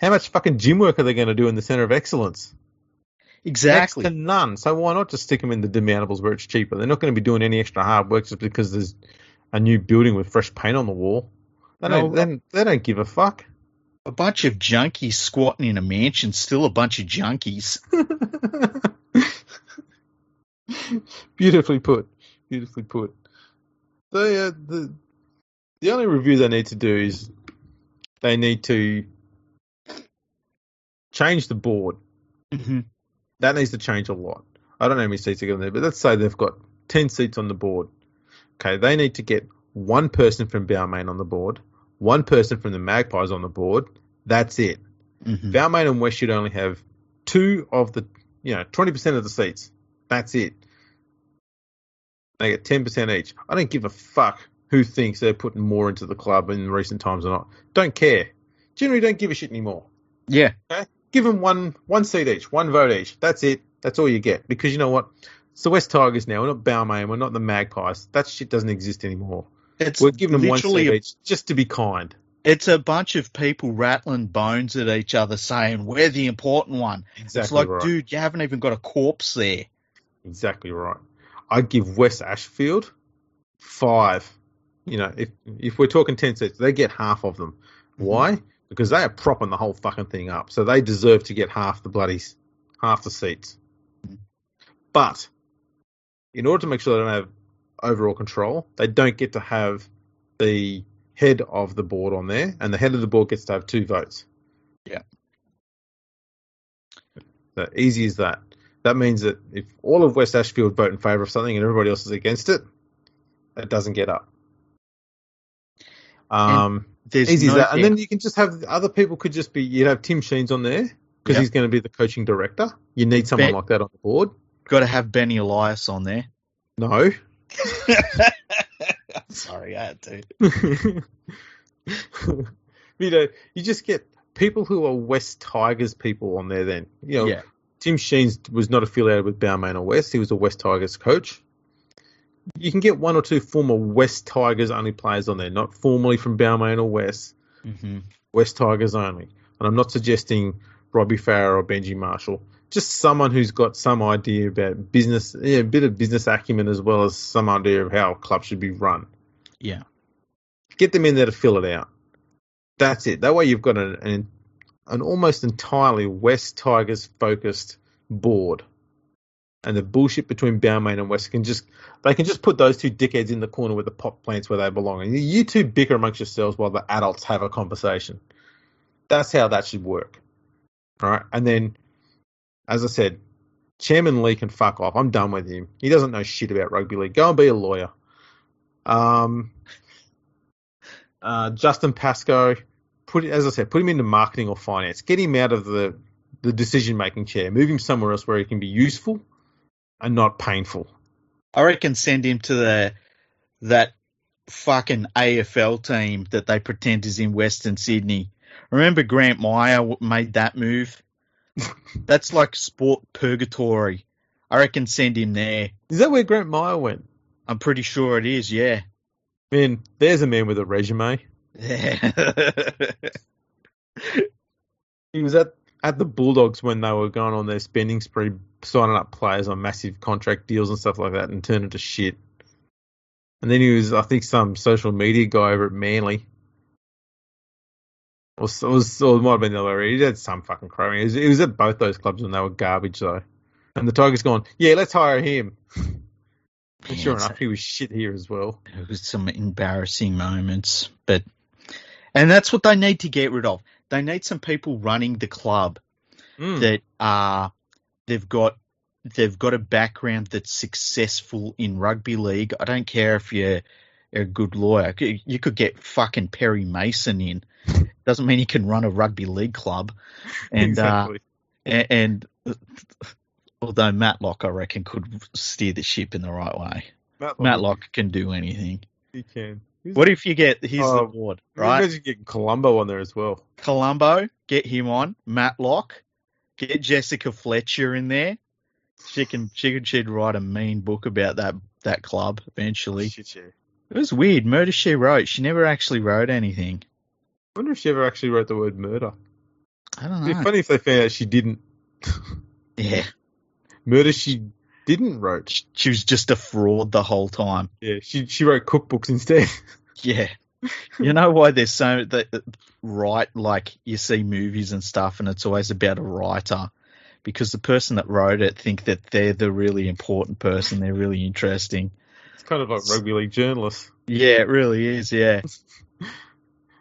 How much fucking gym work are they going to do in the centre of excellence? exactly. Next to none. So why not just stick them in the demountables where it's cheaper? They're not going to be doing any extra hard work just because there's a new building with fresh paint on the wall. They don't. No, they, don't- they don't give a fuck. A bunch of junkies squatting in a mansion, still a bunch of junkies. [LAUGHS] Beautifully put. Beautifully put. The, uh, the the only review they need to do is they need to change the board. Mm-hmm. That needs to change a lot. I don't know how many seats are going there, but let's say they've got ten seats on the board. Okay, they need to get one person from Balmain on the board, one person from the Magpies on the board. That's it. Mm-hmm. Balmain and West should only have two of the, you know, 20% of the seats. That's it. They get 10% each. I don't give a fuck who thinks they're putting more into the club in recent times or not. Don't care. Generally don't give a shit anymore. Yeah, Give them one, one seat each, one vote each. That's it. That's all you get. Because you know what? It's the West Tigers now. We're not Balmain. We're not the Magpies. That shit doesn't exist anymore. it's We're giving them one seat a each just to be kind. It's a bunch of people rattling bones at each other saying, We're the important one. Exactly it's like, right. dude, you haven't even got a corpse there. Exactly right. I'd give West Ashfield five. You know, if if we're talking ten seats, they get half of them. Mm-hmm. Why? Because they are propping the whole fucking thing up, so they deserve to get half the bloody half the seats. Mm-hmm. But in order to make sure they don't have overall control, they don't get to have the head of the board on there, and the head of the board gets to have two votes. Yeah. So easy as that. That means that if all of West Ashfield vote in favour of something and everybody else is against it, it doesn't get up. Um, easy no as that. And then you can just have other people could just be. You'd have Tim Sheens on there because Yeah. he's going to be the coaching director. You need someone Ben- like that on the board. got to have Benny Elias on there. No. [LAUGHS] Sorry, I had to. [LAUGHS] you know, you just get people who are West Tigers people on there. Then you know, Yeah. Tim Sheens was not affiliated with Balmain or West. He was a West Tigers coach. You can get one or two former West Tigers only players on there, not formerly from Balmain or West. Mm-hmm. West Tigers only. And I'm not suggesting Robbie Farah or Benji Marshall. Just someone who's got some idea about business, yeah, a bit of business acumen as well as some idea of how a club should be run. Yeah. Get them in there to fill it out. That's it. That way you've got an, an, an almost entirely West Tigers focused board. And the bullshit between Balmain and West can just they can just put those two dickheads in the corner with the pot plants where they belong. And you two bicker amongst yourselves while the adults have a conversation. That's how that should work. All right. And then, as I said, Chairman Lee can fuck off. I'm done with him. He doesn't know shit about rugby league. Go and be a lawyer. Um, uh, Justin Pascoe, put as I said, put him into marketing or finance. Get him out of the the decision making chair. Move him somewhere else where he can be useful and not painful. I reckon send him to the that fucking AFL team that they pretend is in Western Sydney. Remember Grant Mayer made that move? [LAUGHS] That's like sport purgatory. I reckon send him there. Is that where Grant Mayer went? I'm pretty sure it is, yeah. Man, there's a man with a resume. [LAUGHS] He was at at the Bulldogs when they were going on their spending spree, signing up players on massive contract deals and stuff like that, and turned into shit. And then he was, I think, some social media guy over at Manly. Or, or, or it might have been the other way. He had some fucking crowing. He was, he was at both those clubs when they were garbage, though. And the Tigers gone, yeah, let's hire him. [LAUGHS] Sure enough, he was shit here as well. It was some embarrassing moments, but and that's what they need to get rid of. They need some people running the club Mm. that are they've got they've got a background that's successful in rugby league. I don't care if you're a good lawyer. You could get fucking Perry Mason in. [LAUGHS] Doesn't mean he can run a rugby league club. And uh, exactly. a- and, [LAUGHS] although Matlock, I reckon, could steer the ship in the right way. Matlock, Matlock can do anything. he can. What if you get here's the Oh, board, right? right? Imagine getting Columbo on there as well. Columbo, get him on. Matlock, get Jessica Fletcher in there. She can she can she'd write a mean book about that that club eventually. Shit, yeah. It was weird. Murder She Wrote. She never actually wrote anything. I wonder if she ever actually wrote the word murder. I don't know. It'd be funny if they found out she didn't. [LAUGHS] Yeah, Murder she didn't wrote. she, was just a fraud the whole time. Yeah, she she wrote cookbooks instead. [LAUGHS] Yeah. You know why there's so that right like you see movies and stuff and it's always about a writer because the person that wrote it think that they're the really important person, they're really interesting. It's kind of like rugby league journalists. Yeah, it really is, yeah. [LAUGHS]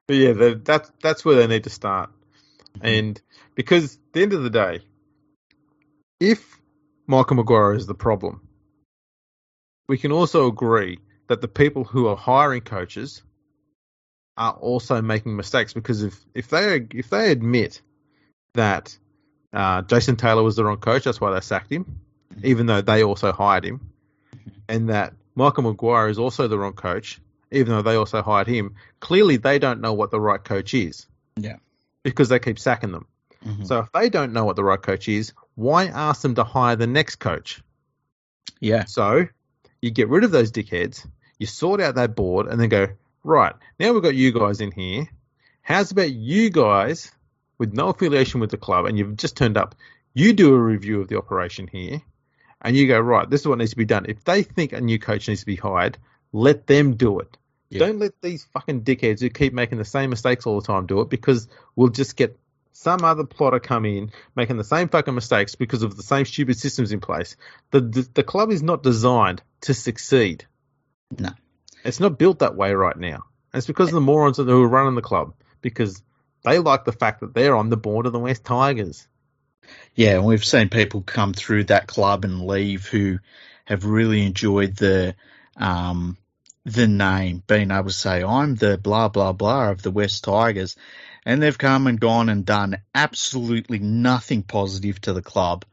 But yeah, the- that's that's where they need to start. Mm-hmm. And because at the end of the day, if Michael Maguire is the problem, we can also agree that the people who are hiring coaches are also making mistakes because if if they if they admit that uh, Jason Taylor was the wrong coach, that's why they sacked him, even though they also hired him, and that Michael Maguire is also the wrong coach, even though they also hired him. Clearly, they don't know what the right coach is. Yeah. Because they keep sacking them. Mhm. So if they don't know what the right coach is, why ask them to hire the next coach? Yeah. So you get rid of those dickheads, you sort out that board, and then go, right, now we've got you guys in here. How's about you guys with no affiliation with the club and you've just turned up? You do a review of the operation here and you go, right, this is what needs to be done. If they think a new coach needs to be hired, let them do it. Yeah. Don't let these fucking dickheads who keep making the same mistakes all the time do it because we'll just get some other plotter come in making the same fucking mistakes because of the same stupid systems in place. The the, the club is not designed to succeed. No. It's not built that way right now. And it's because of the morons who are running the club because they like the fact that they're on the board of the West Tigers. Yeah, and we've seen people come through that club and leave who have really enjoyed the um, the name, being able to say, I'm the blah, blah, blah of the West Tigers. And they've come and gone and done absolutely nothing positive to the club.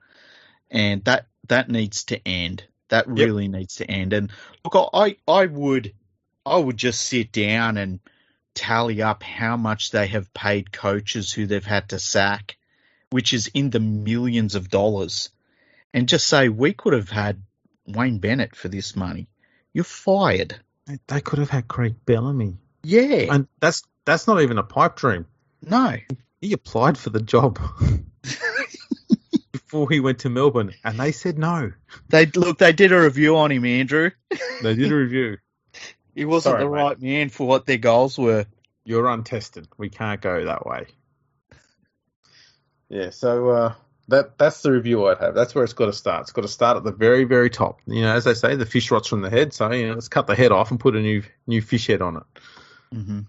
And that, that needs to end. That Yep. really needs to end. And look, I, I would, I would just sit down and tally up how much they have paid coaches who they've had to sack, which is in the millions of dollars, and just say, we could have had Wayne Bennett for this money. You're fired. They could have had Craig Bellamy. Yeah. And that's that's not even a pipe dream. No. He applied for the job [LAUGHS] before he went to Melbourne and they said no. They look. They did a review on him, Andrew. [LAUGHS] They did a review. He wasn't Sorry, the mate. right man for what their goals were. You're untested. We can't go that way. Yeah, so uh, that that's the review I'd have. That's where it's got to start. It's got to start at the very, very top. You know, as they say, the fish rots from the head. So you know, let's cut the head off and put a new new fish head on it. hmm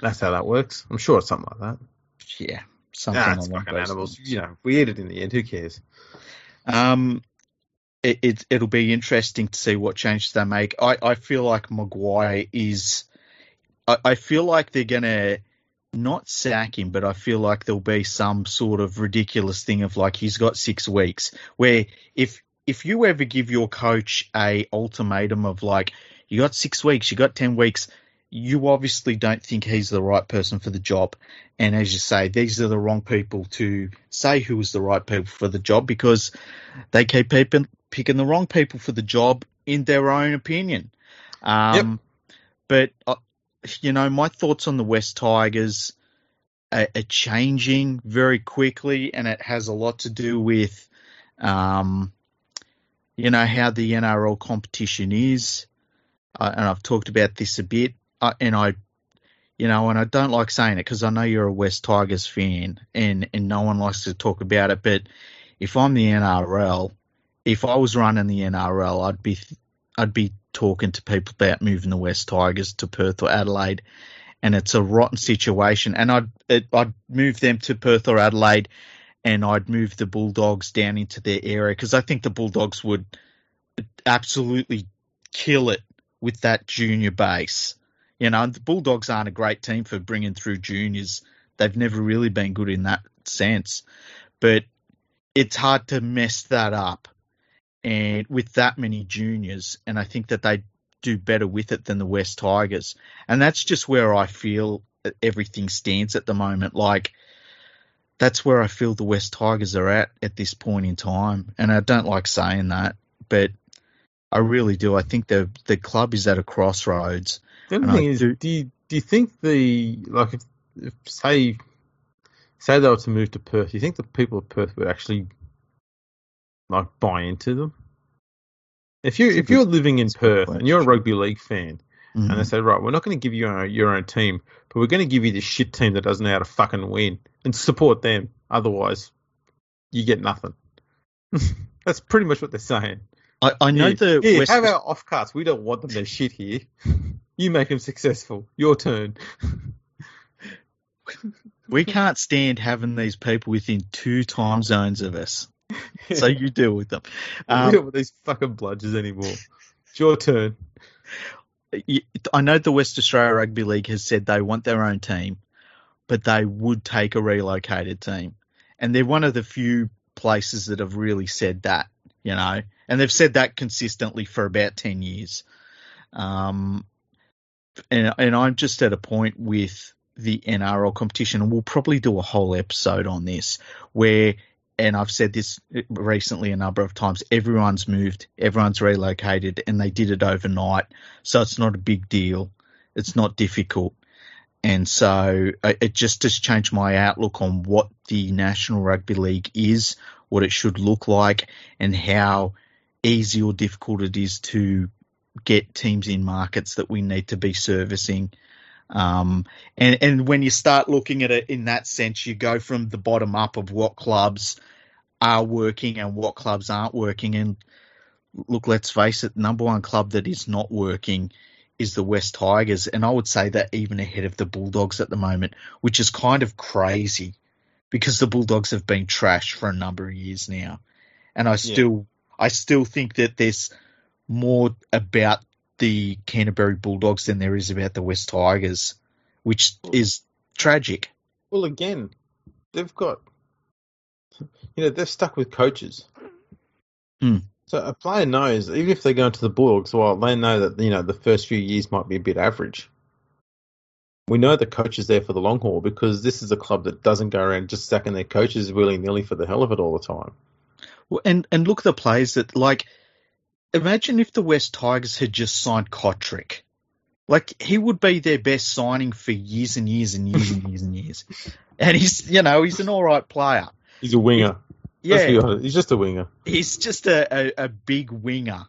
That's how that works. I'm sure it's something like that. Yeah, something Nah, it's along fucking those animals. You know, we eat it in the end. Who cares? Um, it, it it'll be interesting to see what changes they make. I, I feel like Maguire is. I, I feel like they're gonna not sack him, but I feel like there'll be some sort of ridiculous thing of like he's got six weeks. Where if if you ever give your coach a ultimatum of like you got six weeks, you got ten weeks, you obviously don't think he's the right person for the job. And as you say, these are the wrong people to say who is the right people for the job because they keep picking, picking the wrong people for the job in their own opinion. Um, But, uh, you know, my thoughts on the West Tigers are, are changing very quickly, and it has a lot to do with, um, you know, how the NRL competition is. Uh, and I've talked about this a bit, uh, and I you know, and I don't like saying it because I know you're a West Tigers fan and, and no one likes to talk about it. But if I'm the NRL, if I was running the NRL, I'd be I'd be talking to people about moving the West Tigers to Perth or Adelaide, and it's a rotten situation. And I'd it, I'd move them to Perth or Adelaide, and I'd move the Bulldogs down into their area because I think the Bulldogs would absolutely kill it with that junior base. You know, the Bulldogs aren't a great team for bringing through juniors. They've never really been good in that sense, but it's hard to mess that up and with that many juniors, and I think that they do better with it than the West Tigers, and that's just where I feel everything stands at the moment. Like that's where I feel the West Tigers are at at this point in time, and I don't like saying that, but I really do. I think the the club is at a crossroads. The other thing I is, do, do you do you think the like if, if say say they were to move to Perth, do you think the people of Perth would actually like buy into them. If you if you're living in Perth and you're a rugby league fan, mm-hmm. and they mm-hmm. say, right, we're not going to give you your own, your own team, but we're going to give you this shit team that doesn't know how to fucking win and support them. Otherwise, you get nothing. [LAUGHS] That's pretty much what they're saying. I, I know yeah, the yeah, West... have our off cards. We don't want them to shit here. You make them successful. Your turn. [LAUGHS] we can't stand having these people within two time zones of us. so you [LAUGHS] deal with them. Um, we don't want these fucking bludgers anymore. It's your turn. I know the West Australia Rugby League has said they want their own team, but they would take a relocated team. And they're one of the few places that have really said that, you know, and they've said that consistently for about 10 years. Um, and, and I'm just at a point with the NRL competition, and we'll probably do a whole episode on this, where and I've said this recently a number of times, everyone's moved, everyone's relocated, and they did it overnight. So it's not a big deal. It's not difficult. And so uh, it just has changed my outlook on what the National Rugby League is, what it should look like, and how easy or difficult it is to get teams in markets that we need to be servicing. Um, and, and when you start looking at it in that sense, you go from the bottom up of what clubs are working and what clubs aren't working. And look, let's face it, number one club that is not working is the West Tigers. And I would say that even ahead of the Bulldogs at the moment, which is kind of crazy because the Bulldogs have been trash for a number of years now. And I still, yeah. I still think that there's more about the Canterbury Bulldogs than there is about the West Tigers, which is tragic. Well, again, they've got you know, they're stuck with coaches. Mm. So a player knows, even if they go into the Bulldogs, well, they know that you know the first few years might be a bit average. We know the coach is there for the long haul because this is a club that doesn't go around just sacking their coaches willy nilly for the hell of it all the time. Well, and and look at the players that like. Imagine if the West Tigers had just signed Cotric. Like he would be their best signing for years and years and years and years and years. And he's, you know, he's an all right player. He's a winger. Yeah, he's just a winger. He's just a, a, a big winger.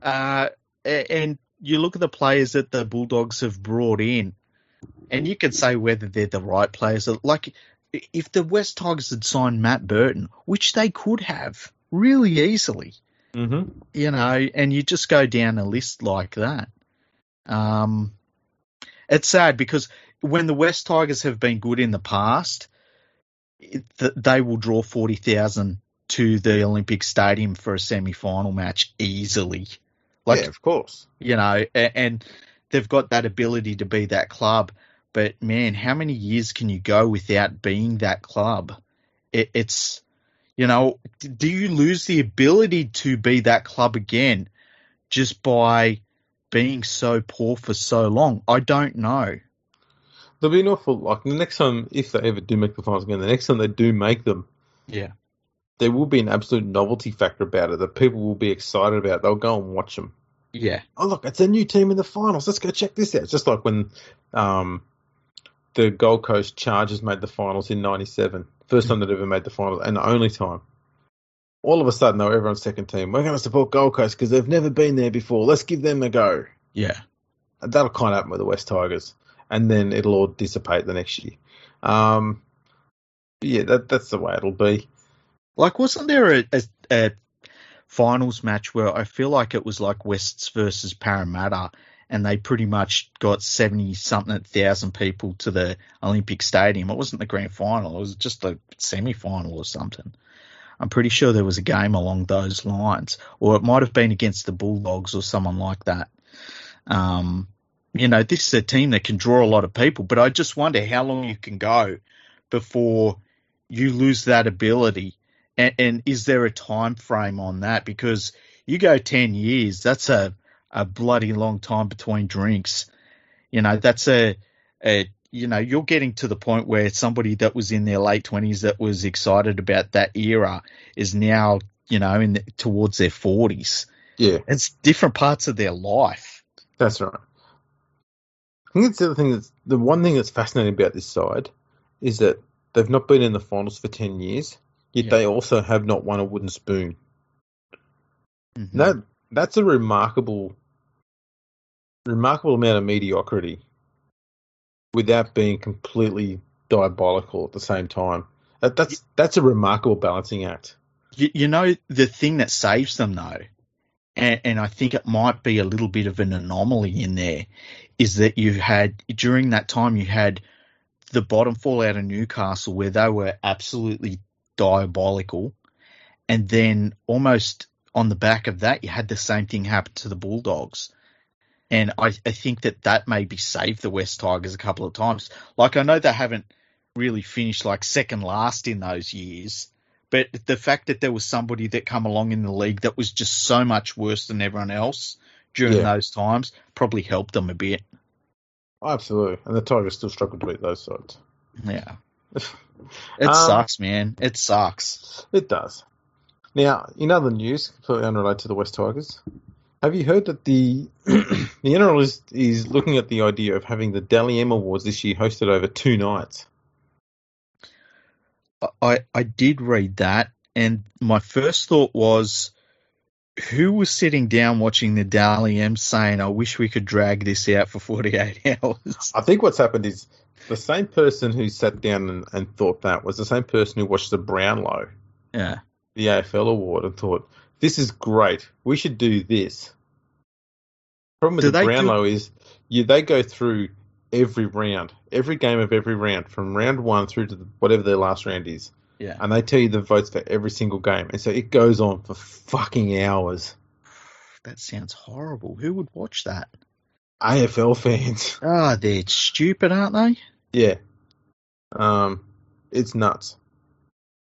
Uh, and you look at the players that the Bulldogs have brought in, and you can say whether they're the right players. Like, if the West Tigers had signed Matt Burton, which they could have really easily, mm-hmm. you know, and you just go down a list like that. Um, it's sad because when the West Tigers have been good in the past, they will draw 40,000 to the Olympic Stadium for a semi final match easily. Like, yeah, of course. You know, and they've got that ability to be that club. But man, how many years can you go without being that club? It, it's, you know, do you lose the ability to be that club again just by being so poor for so long? I don't know there'll be an awful like the next time if they ever do make the finals again, the next time they do make them, yeah, there will be an absolute novelty factor about it that people will be excited about. They'll go and watch them. Yeah. Oh look, it's a new team in the finals. Let's go check this out. It's just like when um, the Gold Coast Chargers made the finals in '97, first time they'd ever made the finals, and the only time. All of a sudden, though, everyone's second team. We're going to support Gold Coast because they've never been there before. Let's give them a go. Yeah. That'll kind of happen with the West Tigers and then it'll all dissipate the next year. Um, yeah, that, that's the way it'll be. Like, wasn't there a, a, a finals match where I feel like it was like Wests versus Parramatta, and they pretty much got seventy something thousand people to the Olympic Stadium. It wasn't the grand final; it was just the semi final or something. I'm pretty sure there was a game along those lines, or it might have been against the Bulldogs or someone like that. Um, you know, this is a team that can draw a lot of people, but I just wonder how long you can go before you lose that ability. And, and is there a time frame on that? Because you go 10 years, that's a, a bloody long time between drinks. You know, that's a, a, you know, you're getting to the point where somebody that was in their late 20s that was excited about that era is now, you know, in the, towards their 40s. Yeah, It's different parts of their life. that's right. I think it's the other thing that's the one thing that's fascinating about this side is that they've not been in the finals for ten years, yet Yeah. they also have not won a wooden spoon. Mhm. That that's a remarkable, remarkable amount of mediocrity, without being completely diabolical at the same time. That, that's that's a remarkable balancing act. You, you know, the thing that saves them though, and, and I think it might be a little bit of an anomaly in there, is that you had during that time you had the bottom fall out of Newcastle where they were absolutely diabolical, and then almost on the back of that you had the same thing happen to the Bulldogs. And I, I think that that maybe saved the Wests Tigers a couple of times. Like I know they haven't really finished like second last in those years, but the fact that there was somebody that come along in the league that was just so much worse than everyone else during Yeah. those times probably helped them a bit. Absolutely, and the Tigers still struggle to beat those sides. Yeah. [LAUGHS] It Um, sucks, man. It sucks. It does. Now, in other news, completely unrelated to the Wests Tigers, have you heard that the [CLEARS THROAT] the NRL is, is looking at the idea of having the Dally M Awards this year hosted over two nights? I, I did read that, and my first thought was who was sitting down watching the Dally M saying, I wish we could drag this out for 48 [LAUGHS] hours? I think what's happened is the same person who sat down and, and thought that was the same person who watched the Brownlow, Yeah. the AFL award, and thought, this is great. We should do this. Problem with Do the they do- is you, they go through every round, every game of every round, from round one through to the, whatever their last round is. Yeah. and they tell you the votes for every single game, and so it goes on for fucking hours. [SIGHS] That sounds horrible. Who would watch that? AFL fans, [LAUGHS] Ah, they're stupid, aren't they? yeah, um, it's nuts.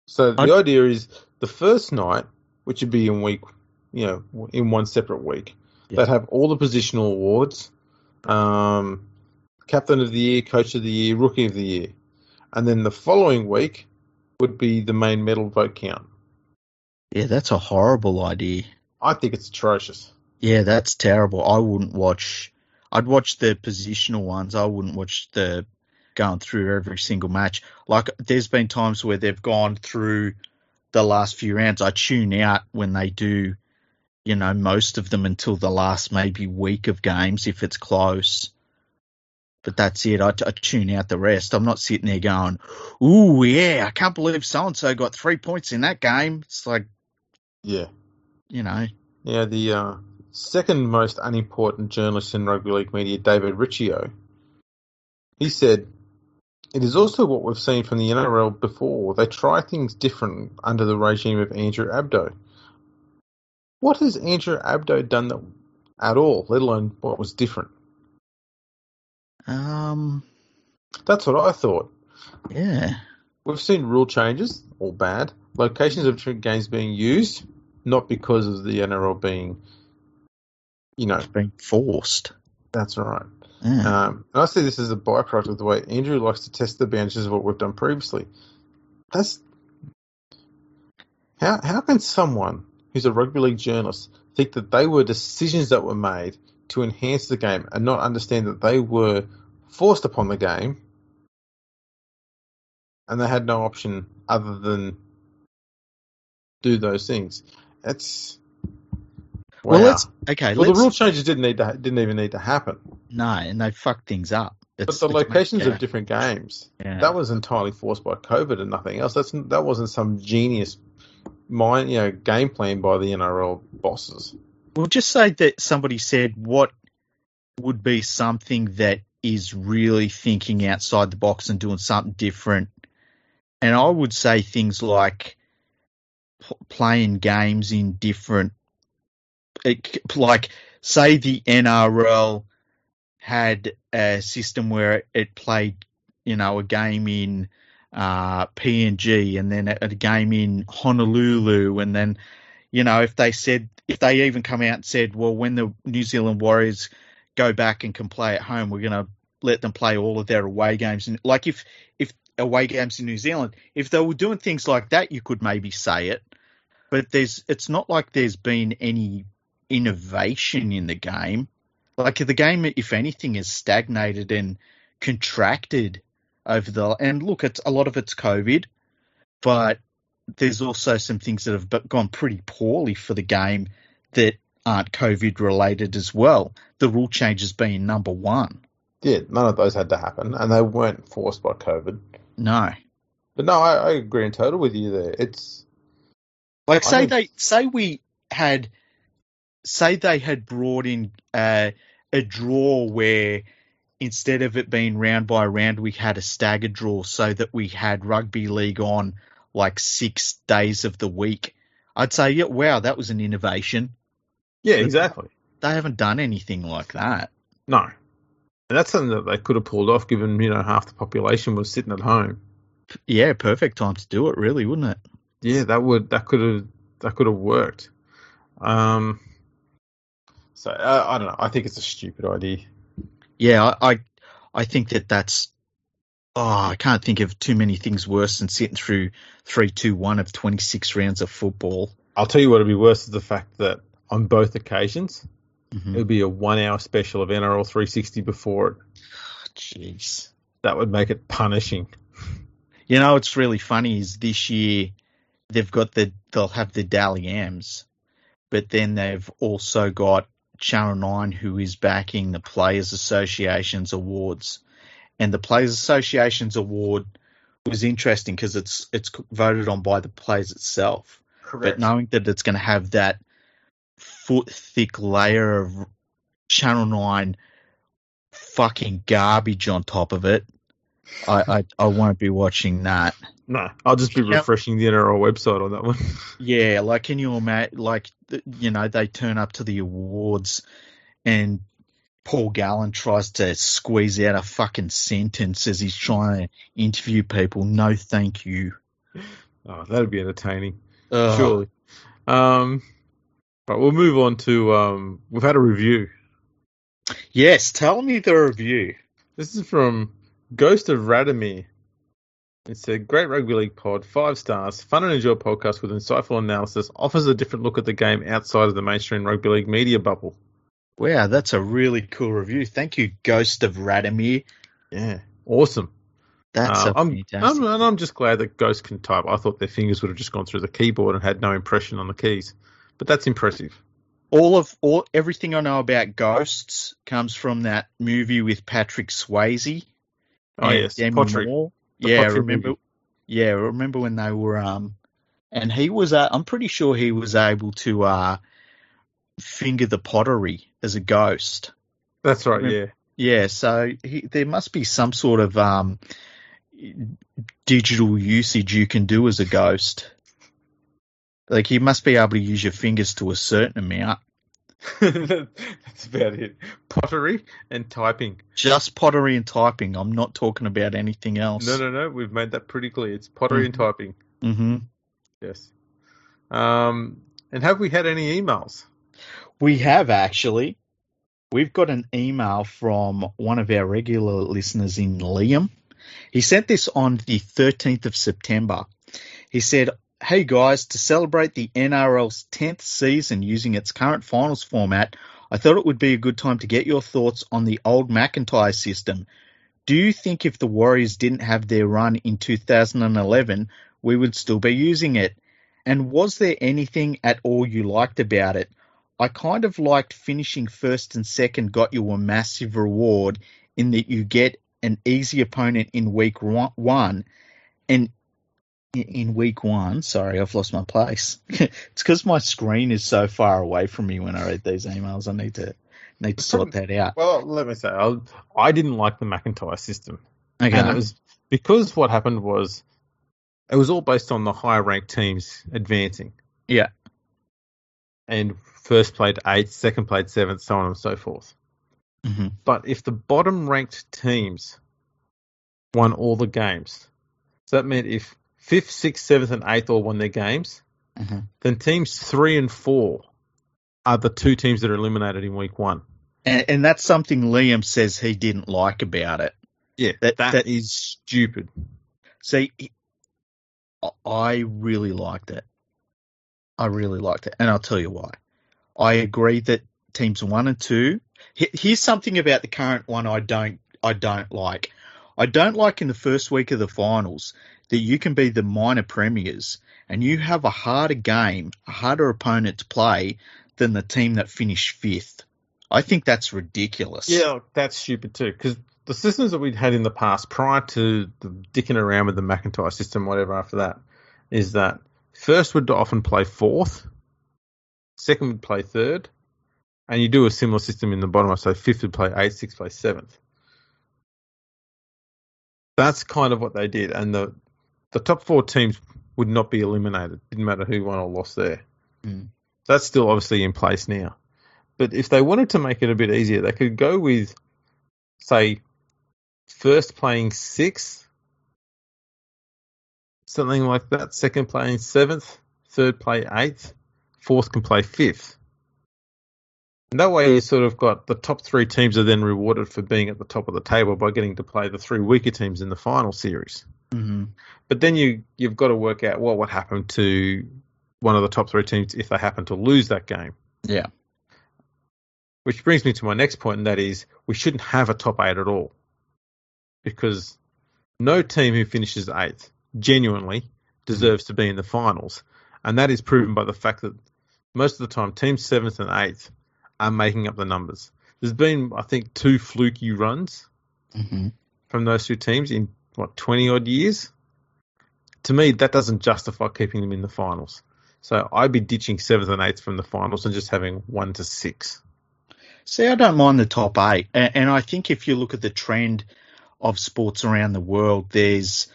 So the I- idea is the first night, which would be in week, you know, in one separate week, Yeah. they'd have all the positional awards, um, captain of the year, coach of the year, rookie of the year, and then the following week would be the main medal vote count. Yeah, that's a horrible idea. I think it's atrocious. Yeah, that's terrible. I wouldn't watch. I'd watch the positional ones. I wouldn't watch the going through every single match. Like, there's been times where they've gone through the last few rounds. I tune out when they do, you know, most of them until the last maybe week of games if it's close. But that's it. I, I tune out the rest. I'm not sitting there going, "Ooh, yeah, I can't believe so and so got three points in that game." It's like, Yeah. you know, Yeah, the uh, second most unimportant journalist in rugby league media, David Riccio, he said, It is also what we've seen from the NRL before. They try things different under the regime of Andrew Abdo. What has Andrew Abdo done that, at all, let alone what was different? um, That's what I thought. yeah. We've seen rule changes, all bad. Locations of games being used, not because of the NRL being, you know, being forced. that's right. Yeah. Um, and I see this as a byproduct of the way Andrew likes to test the boundaries of what we've done previously. That's how how can someone who's a rugby league journalist think that they were decisions that were made to enhance the game and not understand that they were forced upon the game and they had no option other than do those things. That's well, wow. let's okay. Well, let's, the rule changes didn't need to didn't even need to happen. no, and they fucked things up. But the it's locations of different games, yeah. that was entirely forced by COVID and nothing else. That's that wasn't some genius, mind, you know, game plan by the NRL bosses. We'll just say that somebody said what would be something that is really thinking outside the box and doing something different. And I would say things like p- playing games in different, it, like say the NRL had a system where it played, you know, a game in uh, PNG and then a, a game in Honolulu, and then, you know, if they said if they even come out and said, well, when the New Zealand Warriors go back and can play at home, we're going to let them play all of their away games. And like if if away games in New Zealand, if they were doing things like that, you could maybe say it. But there's it's not like there's been any innovation in the game. Like the game, if anything, has stagnated and contracted over the and look, it's a lot of it's COVID, but there's also some things that have gone pretty poorly for the game that aren't COVID related as well. The rule changes being number one. Yeah, none of those had to happen, and they weren't forced by COVID. No, but no, I, I agree in total with you there. It's like say they say we had say they had brought in uh, a draw where instead of it being round by round, we had a staggered draw so that we had rugby league on like six days of the week. I'd say, yeah, wow, that was an innovation. Yeah, exactly. They haven't done anything like that. No. And that's something that they could have pulled off given, you know, half the population was sitting at home. Yeah, perfect time to do it, really, wouldn't it? Yeah, that would that could have that could have worked. Um so uh, I don't know. I think it's a stupid idea. Yeah, I, I, I think that that's. Oh, I can't think of too many things worse than sitting through three, two, one of twenty six rounds of football. I'll tell you what would be worse is the fact that on both occasions mm-hmm. it would be a one hour special of NRL 360 before it. Jeez, oh, that would make it punishing. You know, what's really funny is this year they've got the they'll have the Dally M's, but then they've also got Channel 9 who is backing the Players Association's awards. And the Players Association's award was interesting because it's it's voted on by the players itself. Correct. But knowing that it's going to have that foot thick layer of Channel 9 fucking garbage on top of it, I, I, I won't be watching that. No, I'll just be refreshing the NRL website on that one. [LAUGHS] yeah, like can you imagine? Like you know, they turn up to the awards, and Paul Gallen tries to squeeze out a fucking sentence as he's trying to interview people. No, thank you. Oh, that'd be entertaining. Uh, Surely. Um, right, we'll move on to um, we've had a review. Yes, tell me the review. This is from Ghost of Radomir. It's a great rugby league pod, five stars, fun and enjoy podcast with insightful analysis, offers a different look at the game outside of the mainstream rugby league media bubble. Wow, that's a really cool review. Thank you, Ghost of Radomir. Yeah, awesome. That's uh, I'm, I'm, and I'm just glad that Ghost can type. I thought their fingers would have just gone through the keyboard and had no impression on the keys, but that's impressive. All of all everything I know about ghosts comes from that movie with Patrick Swayze Oh yes, Demi Pottery. Moore. Yeah, Pottery remember? Movie. Yeah, remember when they were um, and he was uh, I'm pretty sure he was able to uh, finger the pottery as a ghost. That's right. Yeah. Yeah. So he, there must be some sort of um, digital usage you can do as a ghost. Like you must be able to use your fingers to a certain amount. [LAUGHS] That's about it. Pottery and typing. Just pottery and typing. I'm not talking about anything else. No, no, no. We've made that pretty clear. It's pottery mm-hmm. and typing. Mm-hmm. Yes. Um, and have we had any emails? We have actually. We've got an email from one of our regular listeners in Liam. He sent this on the 13th of September. He said, Hey guys, to celebrate the NRL's 10th season using its current finals format, I thought it would be a good time to get your thoughts on the old McIntyre system. Do you think if the Warriors didn't have their run in 2011, we would still be using it? And was there anything at all you liked about it? I kind of liked finishing first and second got you a massive reward in that you get an easy opponent in week one and in, week one. Sorry, I've lost my place. [LAUGHS] it's because my screen is so far away from me when I read these emails. I need to need to sort that out. Well, let me say, I, I didn't like the McIntyre system. Okay. And it was because what happened was it was all based on the higher ranked teams advancing. Yeah. And first played eighth, second played seventh, so on and so forth. hmm But if the bottom ranked teams won all the games, so that meant if fifth, sixth, seventh, and eighth all won their games, hmm then teams three and four are the two teams that are eliminated in week one. And, and that's something Liam says he didn't like about it. Yeah, That- that that- is stupid. See, I really liked it. I really liked it, and I'll tell you why. I agree that teams one and two. Here's something about the current one I don't I don't like. I don't like in the first week of the finals that you can be the minor premiers and you have a harder game, a harder opponent to play than the team that finished fifth. I think that's ridiculous. Yeah, that's stupid too. Because the systems that we'd had in the past, prior to the dicking around with the McIntyre system, whatever after that, is that first would often play fourth, second would play third, and you do a similar system in the bottom. So fifth would play eighth, sixth play seventh. That's kind of what they did, and the the top four teams would not be eliminated. Didn't matter who won or lost there. Mm. That's still obviously in place now. But if they wanted to make it a bit easier, they could go with, say, first playing sixth, something like that. Second playing seventh, third play eighth, fourth can play fifth. And that way, you sort of got the top three teams are then rewarded for being at the top of the table by getting to play the three weaker teams in the final series. hmm But then you you've got to work out what would happen to one of the top three teams if they happen to lose that game. Yeah. Which brings me to my next point, and that is we shouldn't have a top eight at all. Because no team who finishes eighth genuinely deserves to be in the finals. And that is proven by the fact that most of the time teams seventh and eighth are making up the numbers. There's been, I think, two fluky runs hmm from those two teams in what, twenty odd years? To me, that doesn't justify keeping them in the finals. So I'd be ditching seventh and eighth from the finals and just having one to six. See, I don't mind the top eight, and, and I think if you look at the trend of sports around the world, there's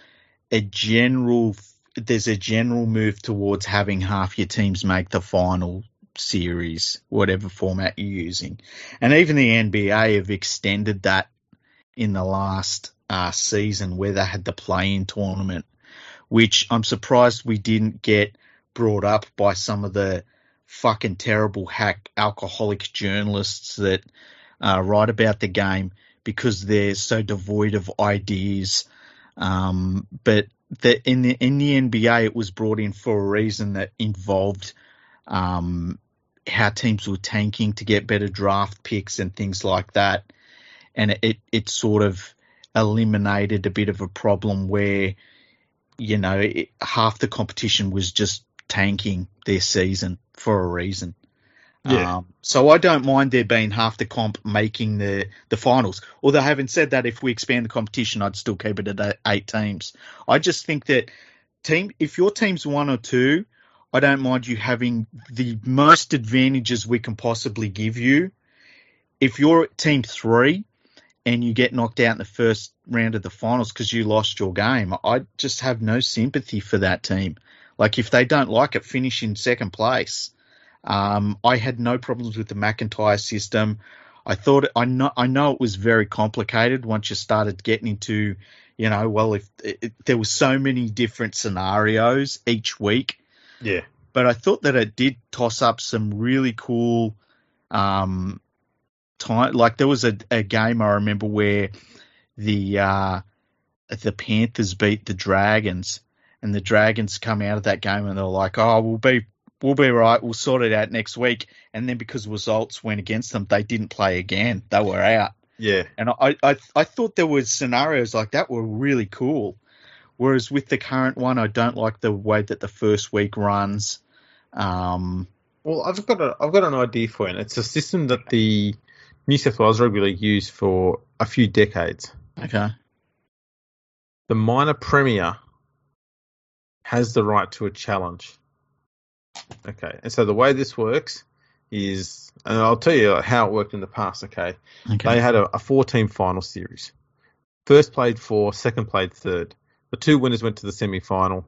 a general there's a general move towards having half your teams make the final series, whatever format you're using, and even the NBA have extended that in the last uh, season where they had the play-in tournament, which I'm surprised we didn't get brought up by some of the fucking terrible hack alcoholic journalists that uh, write about the game because they're so devoid of ideas. Um, but the, in the in the NBA, it was brought in for a reason that involved um, how teams were tanking to get better draft picks and things like that, and it it, sort of eliminated a bit of a problem where you know it, half the competition was just tanking their season for a reason. Yeah. Um, so I don't mind there being half the comp making the, the finals. Although having said that, if we expand the competition, I'd still keep it at eight- eight teams. I just think that team, if your team's one or two, I don't mind you having the most advantages we can possibly give you. If you're team three and you get knocked out in the first round of the finals because you lost your game, I just have no sympathy for that team. Like if they don't like it, finish in second place. Um, I had no problems with the McIntyre system. I thought I know I know it was very complicated once you started getting into, you know, well if there were so many different scenarios each week, Yeah. but I thought that it did toss up some really cool um time like there was a, a game I remember where the uh the Panthers beat the Dragons and the Dragons come out of that game and they're like, Oh, we'll be we'll be right, we'll sort it out next week and then because results went against them, they didn't play again. They were out. Yeah. And I, I I thought there was scenarios like that were really cool. Whereas with the current one, I don't like the way that the first week runs. Um, Well, I've got a I've got an idea for you. And it's a system that the New South Wales Rugby League used for a few decades. okay. The minor premier has the right to a challenge. Okay, and so the way this works is, and I'll tell you how it worked in the past. Okay, Okay. they had a, a four-team final series. First played four, second played third. The two winners went to the semi-final,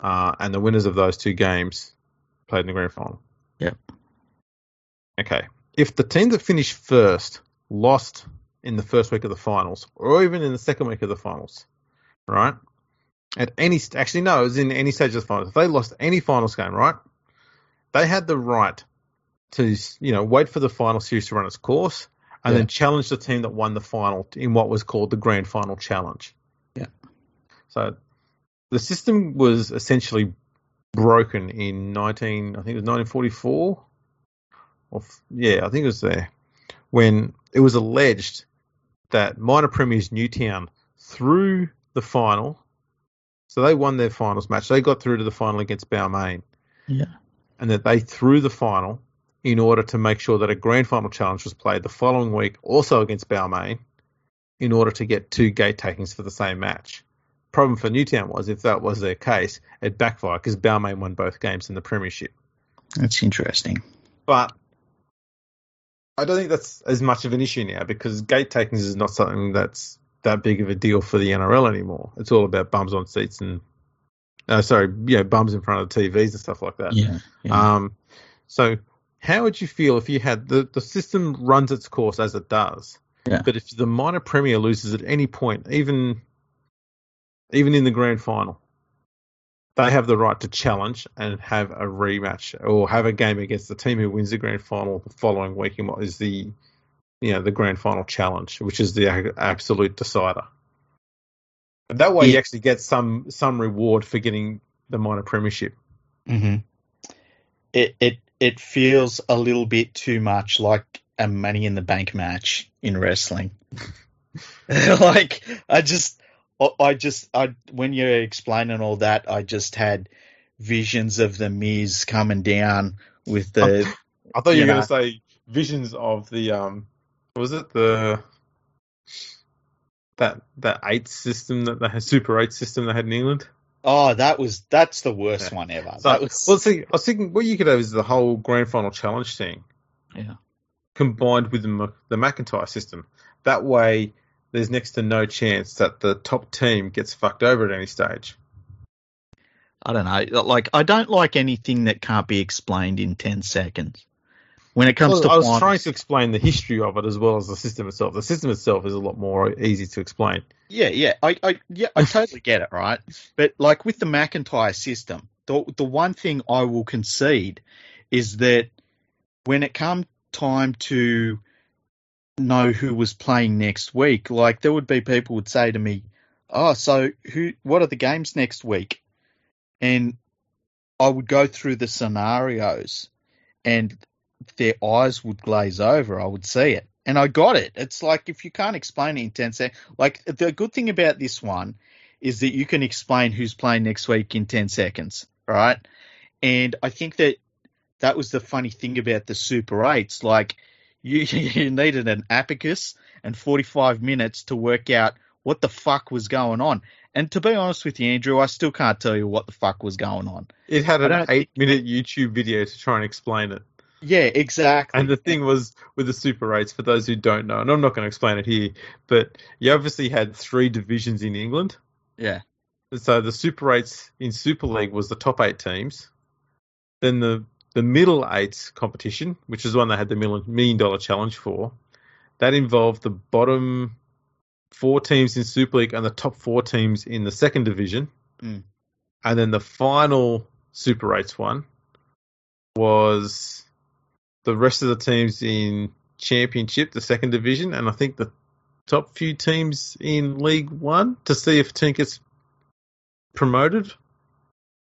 uh, and the winners of those two games played in the grand final. Yep. Okay. If the team that finished first lost in the first week of the finals, or even in the second week of the finals, right? At any st- actually no, it was in any stage of the finals. If they lost any finals game, right? They had the right to you know wait for the final series to run its course and Yeah. then challenge the team that won the final in what was called the grand final challenge. So the system was essentially broken in 19 I think it was 1944 or yeah, I think it was there when it was alleged that minor premiers Newtown through the final so they won their finals match. They got through to the final against Balmain Yeah. and that they threw the final in order to make sure that a grand final challenge was played the following week, also against Balmain, in order to get two gate takings for the same match. Problem for Newtown was if that was their case, it backfired because Balmain won both games in the Premiership. That's interesting. But I don't think that's as much of an issue now because gate takings is not something that's that big of a deal for the NRL anymore. It's all about bums on seats and, uh, sorry, yeah, bums in front of the TVs and stuff like that. Yeah. yeah. Um, so how would you feel if you had the, the system runs its course as it does, Yeah. but if the minor premier loses at any point, even even in the grand final, they have the right to challenge and have a rematch or have a game against the team who wins the grand final the following week in what is the you know the grand final challenge, which is the absolute decider. And that way, you actually get some some reward for getting the minor premiership. hmm It it it feels a little bit too much like a Money in the Bank match in wrestling. [LAUGHS] like I just, I- I just, I when you're explaining all that, I just had visions of the Miz coming down with the I thought you were going to say visions of the um, was it the that that eight system that had Super Eight system they had in England. oh that was that's the worst Yeah. one ever. So, was well, see, I was thinking what you could have is the whole grand final challenge thing, Yeah. combined with the the McIntyre system. That way, there's next to no chance that the top team gets fucked over at any stage. I don't know. Like, I don't like anything that can't be explained in 10 seconds. When it comes Well, to I was finals- trying to explain the history of it as well as the system itself. The system itself is a lot more easy to explain. Yeah, yeah, I, I, yeah, I totally get it, right? But like with the McIntyre system, the the one thing I will concede is that when it come time to know who was playing next week, like there would be people would say to me, "Oh, so who? What are the games next week?" And I would go through the scenarios, and their eyes would glaze over. I would see it, and I got it. It's like if you can't explain it in ten seconds. Like the good thing about this one is that you can explain who's playing next week in 10 seconds, right? And I think that that was the funny thing about the Super 8s. Like, you, [LAUGHS] you needed an abacus and 45 minutes to work out what the fuck was going on. And to be honest with you, Andrew, I still can't tell you what the fuck was going on. It had an eight minute YouTube video to try and explain it. Yeah, exactly. And the thing was with the Super 8s, for those who don't know, and I'm not going to explain it here, but you obviously had three divisions in England. yeah, So the Super 8s in Super League was the top eight teams. Then the the middle eight competition, which is one they had the million, million dollar challenge for, that involved the bottom four teams in Super League and the top four teams in the second division. Mm. And then the final Super 8s one was the rest of the teams in Championship, the second division, and I think the top few teams in League One to see if a team gets promoted.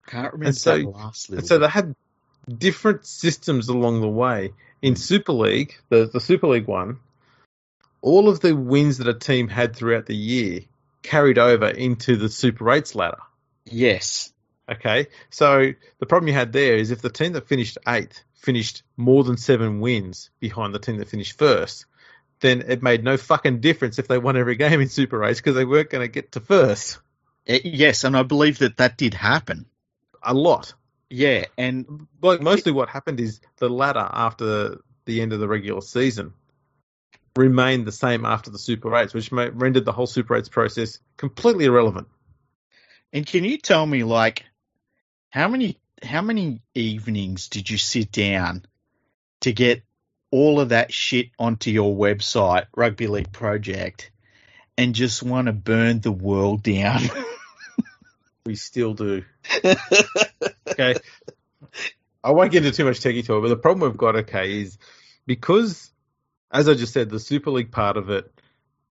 can't remember And so- last And so they had different systems along the way. In Super League, the, the Super League one, all of the wins that a team had throughout the year carried over into the Super 8s ladder. Yes. Okay, so the problem you had there is if the team that finished eighth finished more than seven wins behind the team that finished first, then it made no fucking difference if they won every game in Super 8s because they weren't going to get to first. Eh, Yes, and I believe that that did happen. A lot. Yeah, and Like mostly what happened is the ladder after the end of the regular season remained the same after the Super 8s, which rendered the whole Super 8s process completely irrelevant. and can you tell me like how many how many evenings did you sit down to get all of that shit onto your website, Rugby League Project, and just want to burn the world down? [LAUGHS] We still do. [LAUGHS] Okay. I won't get into too much techie talk, but the problem we've got, okay, is because, as I just said, the Super League part of it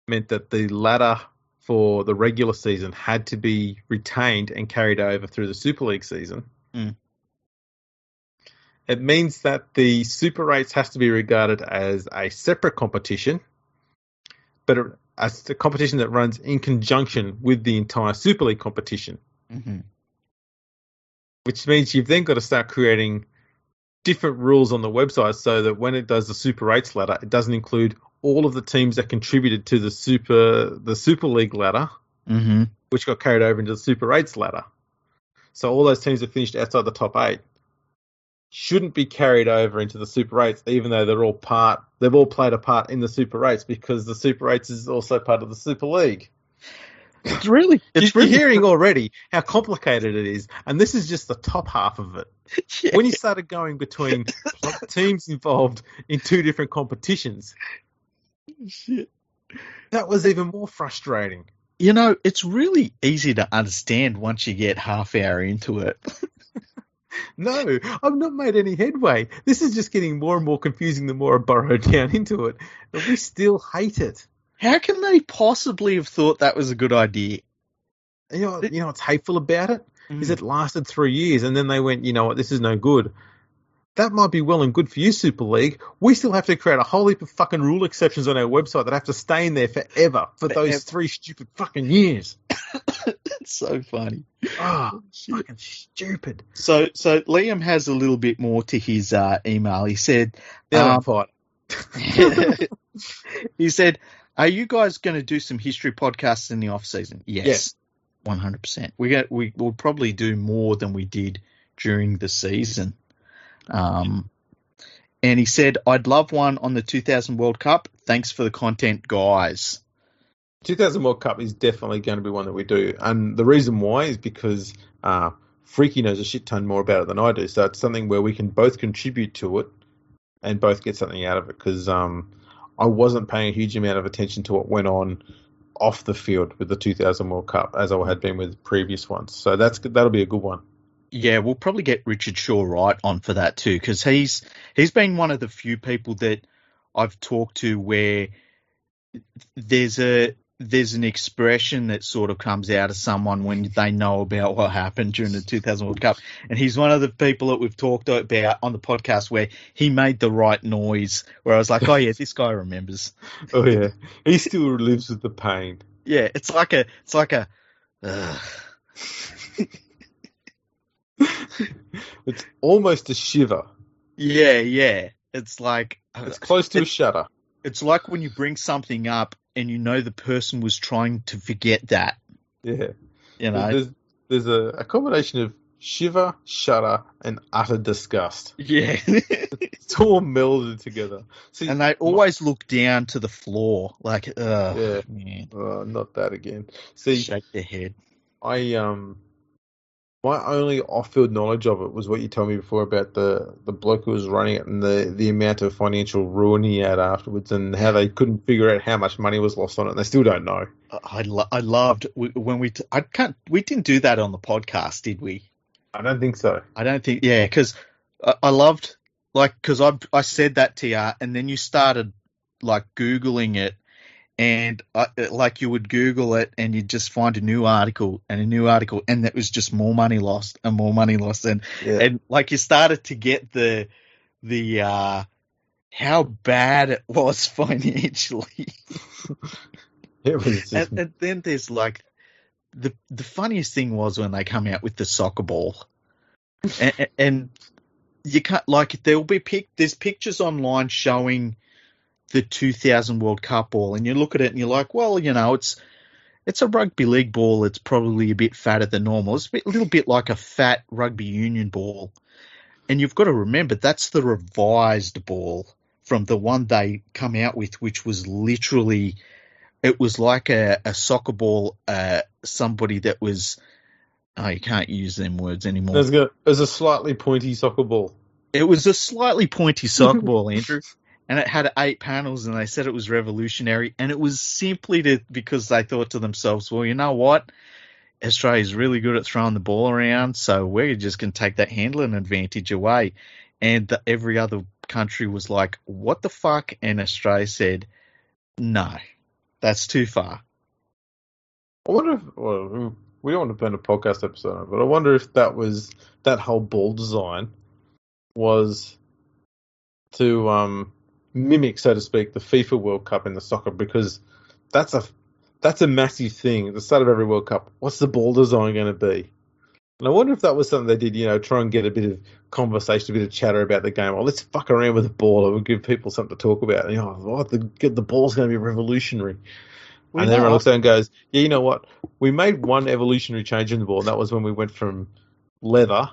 meant that the ladder for the regular season had to be retained and carried over through the Super League season. Mm. It means that the Super Eights has to be regarded as a separate competition, but a, a competition that runs in conjunction with the entire Super League competition hmm which means you've then got to start creating different rules on the website so that when it does the Super Eights ladder, it doesn't include all of the teams that contributed to the Super the Super League ladder, hmm which got carried over into the Super Eights ladder. So all those teams that finished outside the top eight shouldn't be carried over into the Super Eights, even though they're all part they've all played a part in the Super Eights because the Super Eights is also part of the Super League. It's really it's You're hearing already how complicated it is, and this is just the top half of it. [LAUGHS] Yeah. when you started going between [LAUGHS] teams involved in two different competitions, Shit. that was even more frustrating. You know, it's really easy to understand once you get half hour into it. [LAUGHS] No, I've not made any headway. This is just getting more and more confusing the more I burrow down into it. But we still hate it. How can they possibly have thought that was a good idea? You know, you know what's hateful about it is Mm. it lasted three years, and then they went, you know what, this is no good. That might be well and good for you, Super League. We still have to create a whole heap of fucking rule exceptions on our website that have to stay in there forever for Forever. those three stupid fucking years. It's [COUGHS] so funny. Ah, fucking stupid. So, so Liam has a little bit more to his uh, email. He said, Um, [LAUGHS] he said, "Are you guys going to do some history podcasts in the off season?" Yes, one hundred percent. We get we will probably do more than we did during the season. Um, and he said, "I'd love one on the 2000 World Cup. Thanks for the content, guys." 2000 World Cup is definitely going to be one that we do, and the reason why is because uh, Freaky knows a shit ton more about it than I do. So it's something where we can both contribute to it and both get something out of it. Because um, I wasn't paying a huge amount of attention to what went on off the field with the 2000 World Cup as I had been with previous ones. So that's that'll be a good one. Yeah, we'll probably get Richard Shaw right on for that too, because he's he's been one of the few people that I've talked to where there's a there's an expression that sort of comes out of someone when they know about what happened during the 2000 World Cup, and he's one of the people that we've talked about on the podcast where he made the right noise, where I was like, oh yeah, this guy remembers. [LAUGHS] Oh yeah, he still lives with the pain. Yeah, it's like a it's like a. Ugh. [LAUGHS] It's almost a shiver. Yeah, yeah. It's like It's close to a shudder. It's like when you bring something up and you know the person was trying to forget that. Yeah. You know, There's there's a, a combination of shiver, shudder, and utter disgust. yeah. [LAUGHS] It's all melded together. See, and they always look down to the floor, like, ugh, Yeah. man. oh, not that again. See, Shake their head. I um, my only off-field knowledge of it was what you told me before about the the bloke who was running it and the the amount of financial ruin he had afterwards, and how they couldn't figure out how much money was lost on it, and they still don't know. I, lo- I loved when we. T- I can't. We didn't do that on the podcast, did we? I don't think so. I don't think. Yeah, because I, I loved like because I I said that to you, and then you started like googling it, and I, like you would Google it, and you'd just find a new article and a new article, and that was just more money lost and more money lost, and Yeah. and like you started to get the the uh how bad it was [LAUGHS] financially. [LAUGHS] It was And, and then there's like the the funniest thing was when they come out with the soccer ball, and, and you can't like there'll be pic there's pictures online showing the 2000 World Cup ball, and you look at it and you're like, well, you know, it's it's a rugby league ball. It's probably a bit fatter than normal. It's a, bit, a little bit like a fat rugby union ball. And you've got to remember that's the revised ball from the one they come out with, which was literally, it was like a, a soccer ball, uh, somebody that was, oh, you can't use them words anymore. A, there's a slightly pointy soccer ball. It was a slightly pointy soccer [LAUGHS] ball, Andrew. And it had eight panels, and they said it was revolutionary. And it was simply to, because they thought to themselves, well, you know what? Australia's really good at throwing the ball around, so we're just going to take that handling advantage away. And the, every other country was like, what the fuck? And Australia said, no, that's too far. I wonder if, well, we don't want to put a podcast episode on, but I wonder if that was, that whole ball design was to um, mimic, so to speak, the FIFA World Cup in the soccer because that's a that's a massive thing at the start of every World Cup. What's the ball design going to be? And I wonder if that was something they did, you know, try and get a bit of conversation, a bit of chatter about the game. Well, let's fuck around with the ball. It will give people something to talk about. And, you know, oh, the, the ball's going to be revolutionary. We and then everyone looks down and goes, yeah, you know what? We made one evolutionary change in the ball. And that was when we went from leather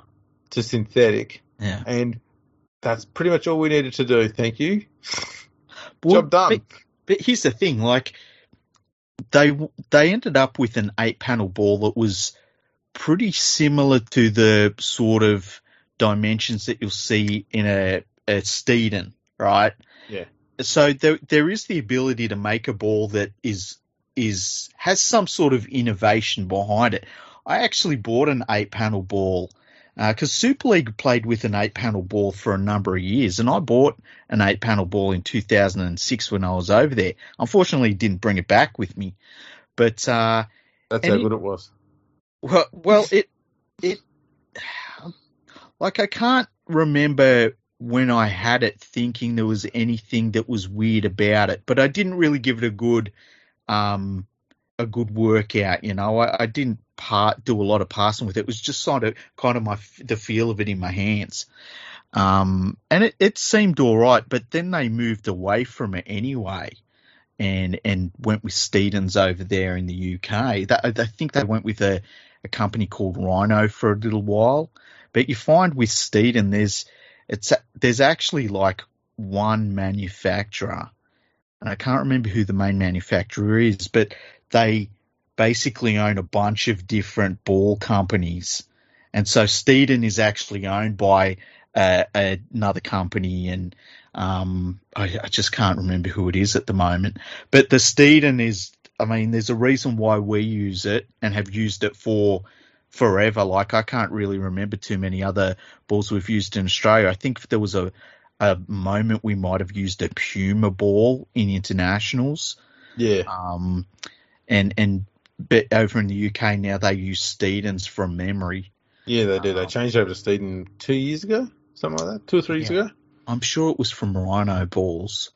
to synthetic. Yeah. And that's pretty much all we needed to do. Thank you. Well, Job done. But, but here's the thing, like they they ended up with an eight panel ball that was pretty similar to the sort of dimensions that you'll see in a, a Steeden, right? Yeah. So there there is the ability to make a ball that is is has some sort of innovation behind it. I actually bought an eight panel ball because uh, Super League played with an eight panel ball for a number of years, and I bought an eight panel ball in 2006 when I was over there. Unfortunately, didn't bring it back with me, but uh, that's how good it was. Well, well, it it like I can't remember when I had it thinking there was anything that was weird about it, but I didn't really give it a good um a good workout. You know, I, I didn't part do a lot of passing with it. It was just sort of kind of my the feel of it in my hands. Um, and it, it seemed all right, but then they moved away from it anyway, and and went with Steedens over there in the UK. That, I think they went with a, a company called Rhino for a little while. But you find with Steeden, there's it's there's actually like one manufacturer, and I can't remember who the main manufacturer is, but they basically own a bunch of different ball companies. And so Steeden is actually owned by uh, another company, and um, I, I, just can't remember who it is at the moment. But the Steeden is, I mean, there's a reason why we use it and have used it for forever. Like I can't really remember too many other balls we've used in Australia. I think there was a a moment we might have used a Puma ball in internationals. Yeah. Um, and and but over in the UK now they use Steedens from memory. Yeah, they do. They um, changed over to Steeden two years ago, something like that, two or three years yeah. ago. I'm sure it was from Rhino balls.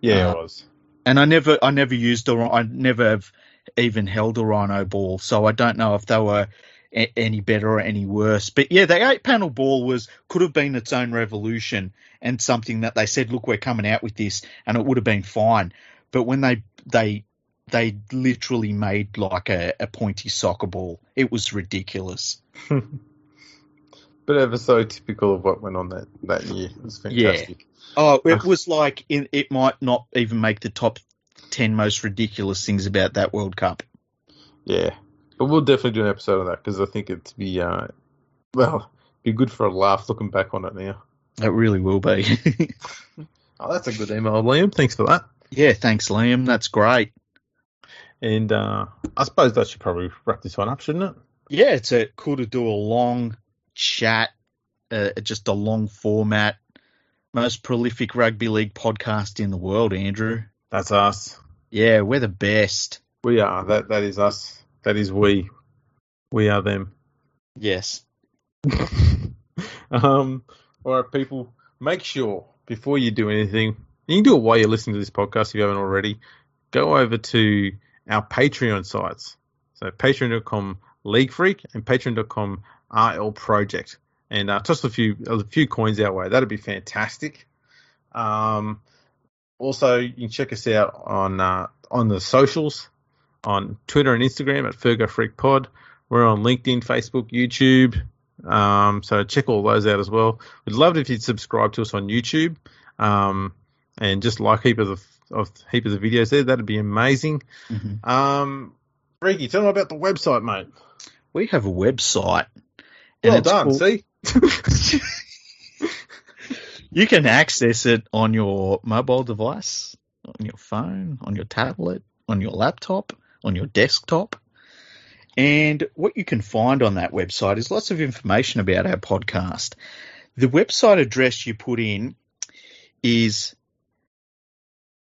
Yeah, uh, it was. And I never, I never used a, I never have even held a Rhino ball, so I don't know if they were a- any better or any worse. But yeah, the eight panel ball was could have been its own revolution and something that they said, look, we're coming out with this, and it would have been fine. But when they they they literally made like a, a pointy soccer ball. It was ridiculous. [LAUGHS] but ever so typical of what went on that, that year. It was fantastic. Yeah. Oh, it was like it, it might not even make the top 10 most ridiculous things about that World Cup. Yeah. But we'll definitely do an episode of that because I think it'd be, uh, well, be good for a laugh looking back on it now. It really will be. [LAUGHS] oh, that's a good email, Liam. Thanks for that. Yeah, thanks, Liam. That's great. And uh, I suppose that should probably wrap this one up, shouldn't it? Yeah, it's a cool to do a long chat, uh, just a long format. Most prolific rugby league podcast in the world, Andrew. That's us. Yeah, we're the best. We are. That that is us. That is we. We are them. Yes. [LAUGHS] um. All right, people. Make sure before you do anything, you can do it while you're listening to this podcast if you haven't already. Go over to our Patreon sites. So patreon.com League Freak and patreon.com RL Project. And uh, toss a few a few coins our way. That'd be fantastic. Um, also, you can check us out on uh, on the socials. on Twitter and Instagram at Fergo Freak Pod. We're on LinkedIn, Facebook, YouTube. Um, so check all those out as well. We'd love it if you'd subscribe to us on YouTube um, and just like heap of the of heap of the videos there. That'd be amazing. Mhm. Um, Freaky, tell me about the website, mate. We have a website. and Well it's done. called- See, [LAUGHS] You can access it on your mobile device, on your phone, on your tablet, on your laptop, on your desktop. And what you can find on that website is lots of information about our podcast. The website address you put in is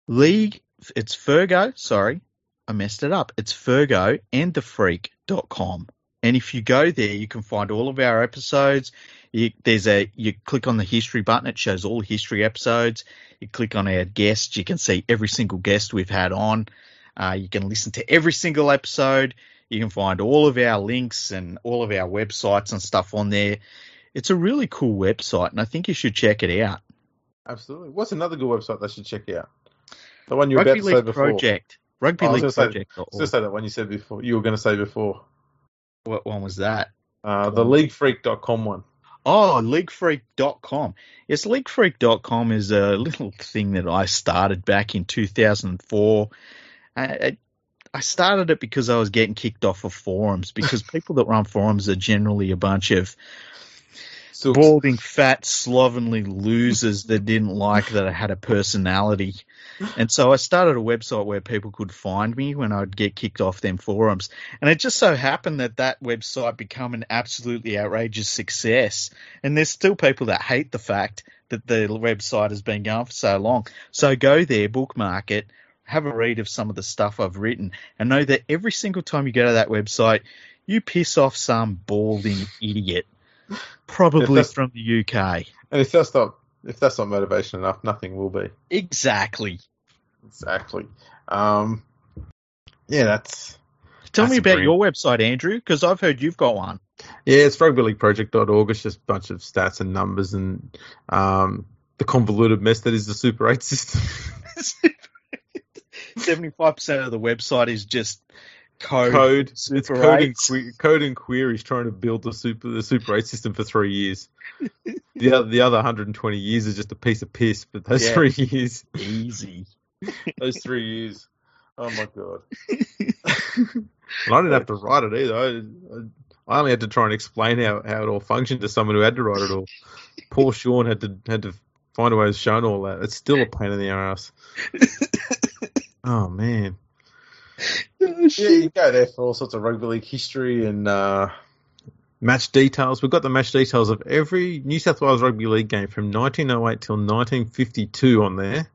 League, it's Fergo, sorry, I messed it up. It's Fergo and the freak.com. And if you go there, you can find all of our episodes. You, there's a you click on the history button, it shows all history episodes. You click on our guests, you can see every single guest we've had on. Uh, you can listen to every single episode. You can find all of our links and all of our websites and stuff on there. It's a really cool website, and I think you should check it out. absolutely. What's another good website they should check out? The one you were Rugby about to say before. Project. Rugby I was League gonna say- Project. I was going to say that one you said before. You were going to say before. What one was that? Uh, the leaguefreak.com one. Oh, leaguefreak.com. Yes, leaguefreak.com is a little thing that I started back in 2004. I, I, I started it because I was getting kicked off of forums because people that run forums are generally a bunch of So, balding, fat, slovenly losers that didn't like that I had a personality. And so I started a website where people could find me when I'd get kicked off them forums. And it just so happened that that website became an absolutely outrageous success. And there's still people that hate the fact that the website has been going for so long. So go there, bookmark it, have a read of some of the stuff I've written, and know that every single time you go to that website, you piss off some balding idiot, probably from the UK. and if that's not if that's not motivation enough, nothing will be. Exactly. Exactly. Um, yeah, that's Tell That's me about brilliant. your website, Andrew, because I've heard you've got one. yeah. It's rugbyleagueproject.org. It's just a bunch of stats and numbers and um, the convoluted mess that is the Super Eight system. [LAUGHS] Seventy-five percent of the website is just code. code. It's code and, que- code and queries trying to build the super the Super Eight system for three years. the other the other 120 years is just a piece of piss. But those Yeah. three years, Easy. [LAUGHS] those three years, oh my god. [LAUGHS] and I didn't have to write it either. I, I only had to try and explain how, how it all functioned to someone who had to write it all. Poor Sean had to had to find a way of showing all that. It's still a pain in the ass. [LAUGHS] oh man. Yeah, you go there for all sorts of rugby league history and uh, match details. We've got the match details of every New South Wales rugby league game from 1908 till 1952 on there,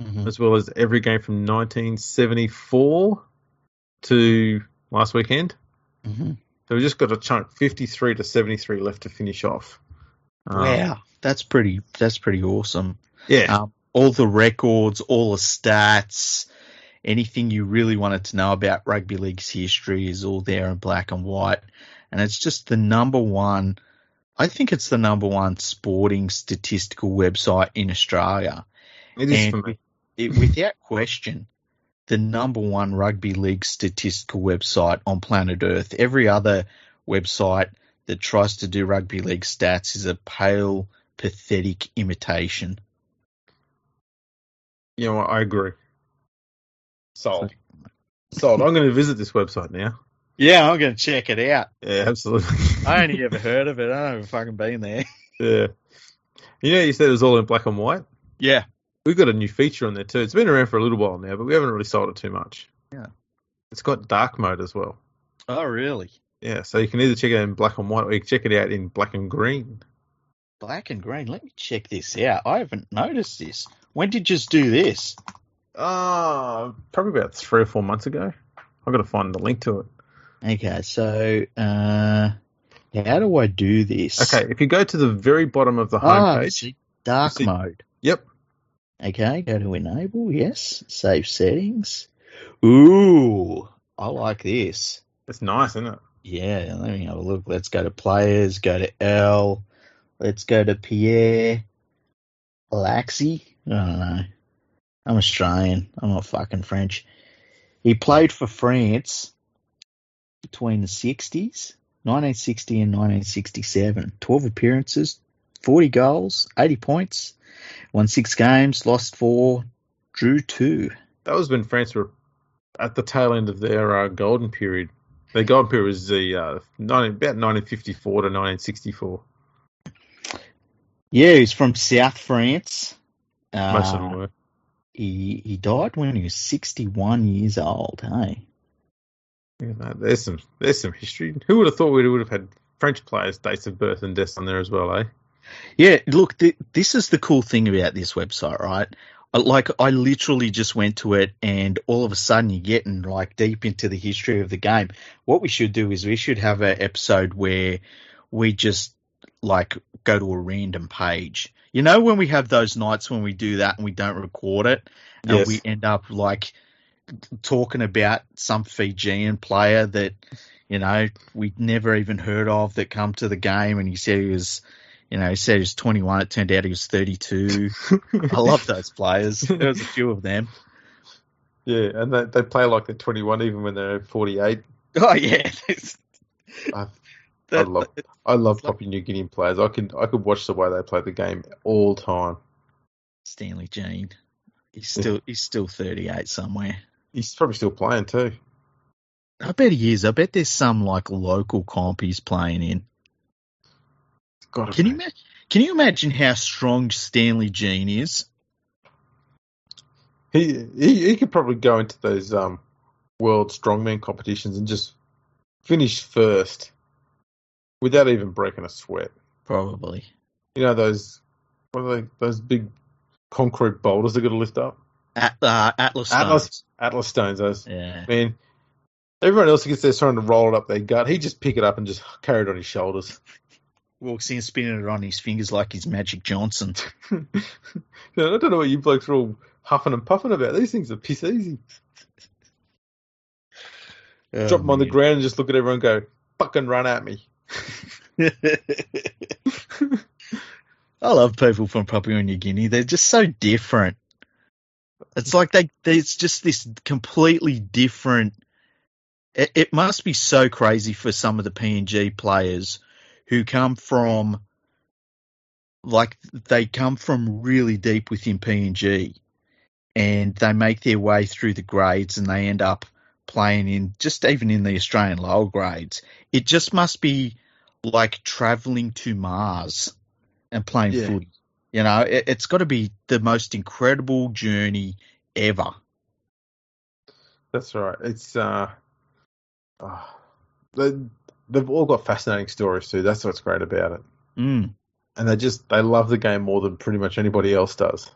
Mhm. as well as every game from 1974 to last weekend. Mhm. So we've just got a chunk 53 to 73 left to finish off. Um, Wow, that's pretty. That's pretty awesome. Yeah. Um, all the records, all the stats, anything you really wanted to know about rugby league's history is all there in black and white, and it's just the number one. I think it's the number one sporting statistical website in Australia. it is and for me. it, without question, the number one rugby league statistical website on planet Earth. Every other website that tries to do rugby league stats is a pale, pathetic imitation. You know? I agree. Sold. Sold. I'm going to visit this website now. Yeah, I'm going to check it out. Yeah, absolutely. I only ever heard of it. I haven't fucking been there. [LAUGHS] Yeah. You know, you said it was all in black and white. Yeah. We've got a new feature on there too. It's been around for a little while now, but we haven't really sold it too much. Yeah. It's got dark mode as well. Oh, really? Yeah, so you can either check it out in black and white or you can check it out in black and green. Black and green. Let me check this out. I haven't noticed this. When did you just do this? Uh, probably about three or four months ago. I've got to find the link to it. Okay, so uh, how do I do this? Okay, if you go to the very bottom of the Ah, homepage. see, dark see- mode. Yep. Okay, go to enable. Yes, save settings. Ooh, I like this. It's nice, isn't it? Yeah, let me have a look. Let's go to players. Go to L. Let's go to Pierre Laxi. I don't know. I'm Australian. I'm not fucking French. He played for France between the 60s, 1960 and 1967. 12 appearances, 40 goals, 80 points, won six games, lost four, drew two. That was when France were at the tail end of their uh, golden period. Their golden period was the uh, 19, about 1954 to 1964. Yeah, he's from South France. Most of Uh, them were. He he died when he was 61 years old. Hey, Yeah, no, there's some there's some history. Who would have thought we would have had French players' dates of birth and deaths on there as well, eh? yeah. Look, th- this is the cool thing about this website, right? Like, I literally just went to it, and all of a sudden, you're getting like deep into the history of the game. What we should do is we should have an episode where we just like go to a random page. You know, when we have those nights when we do that and we don't record it, and Yes. we end up like talking about some Fijian player that you know we'd never even heard of that come to the game, and he said he was, you know, he said he was 21. It turned out he was 32. I [LAUGHS] love those players. There was a few of them. Yeah, and they, they play like they're 21 even when they're 48. Oh yeah, [LAUGHS] There's- I, that- love I love Papua New Guinean players. I can I could watch the way they play the game all time. Stanley Gene. He's still he's still 38 somewhere. He's probably still playing too. I bet he is. I bet there's some like local comp he's playing in. God, Can you ma- can you imagine how strong Stanley Gene is? He, he he could probably go into those um world strongman competitions and just finish first without even breaking a sweat. Probably. You know those what are they, those big concrete boulders they're going to lift up. At, uh, Atlas. Atlas Stones. Atlas stones. Those Yeah. man. Everyone else gets there trying to roll it up their gut. He just pick it up and just carry it on his shoulders. [LAUGHS] Walks in spinning it on his fingers like he's Magic Johnson. [LAUGHS] I don't know what you blokes are all huffing and puffing about. These things are piss easy. [LAUGHS] Oh, Drop them on the ground and just look at everyone and go, fucking run at me. [LAUGHS] I love people from Papua New Guinea. They're just so different. It's like they, there's just this completely different. It, it must be so crazy for some of the PNG players who come from, like, they come from really deep within PNG and they make their way through the grades and they end up playing in just even in the Australian lower grades. It just must be like traveling to Mars and playing Yeah. footy. You know, it, it's got to be the most incredible journey ever. That's right. It's uh, uh they they've all got fascinating stories too. That's what's great about it. Mm. And they just they love the game more than pretty much anybody else does.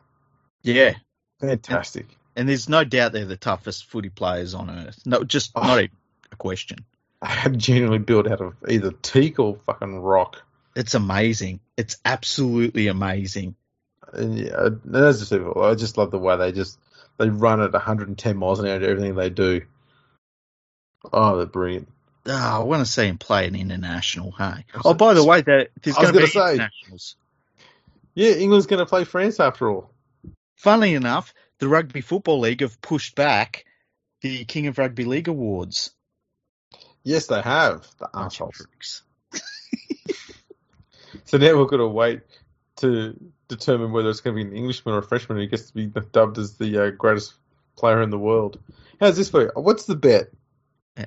Yeah, Fantastic. and there's no doubt they're the toughest footy players on earth. No, just Oh. not even a question. I have genuinely built out of either teak or fucking rock. It's amazing. It's absolutely amazing. And yeah, as I said, I just love the way they just they run at 110 miles an hour to everything they do. Oh, they're brilliant. Ah, I want to see him play an international. Hey. Oh, by the way, there, there's going to be say. internationals. Yeah, England's going to play France after all. Funnily enough, the Rugby Football League have pushed back the King of Rugby League awards. Yes, they have. The Bunch of arseholes. pricks. [LAUGHS] So now we've got to wait to determine whether it's going to be an Englishman or a Frenchman who gets to be dubbed as the uh, greatest player in the world. How's this for you? What's the bet? Yeah.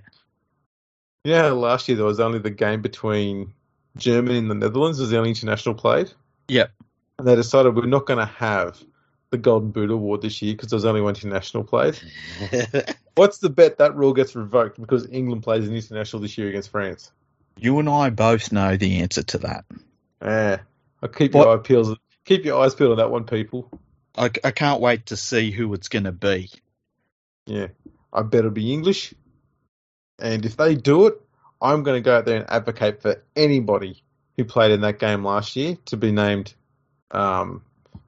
You know last year there was only the game between Germany and the Netherlands was the only international played? Yep. And they decided we're not going to have the Golden Boot Award this year because there's only one international played. [LAUGHS] What's the bet that rule gets revoked because England plays an international this year against France? you and I both know the answer to that. Yeah. I'll keep What- your eye peeled. Keep your eyes peeled on that one, people. I, I can't wait to see who it's going to be. Yeah, I better be English. And if they do it, I'm going to go out there and advocate for anybody who played in that game last year to be named um,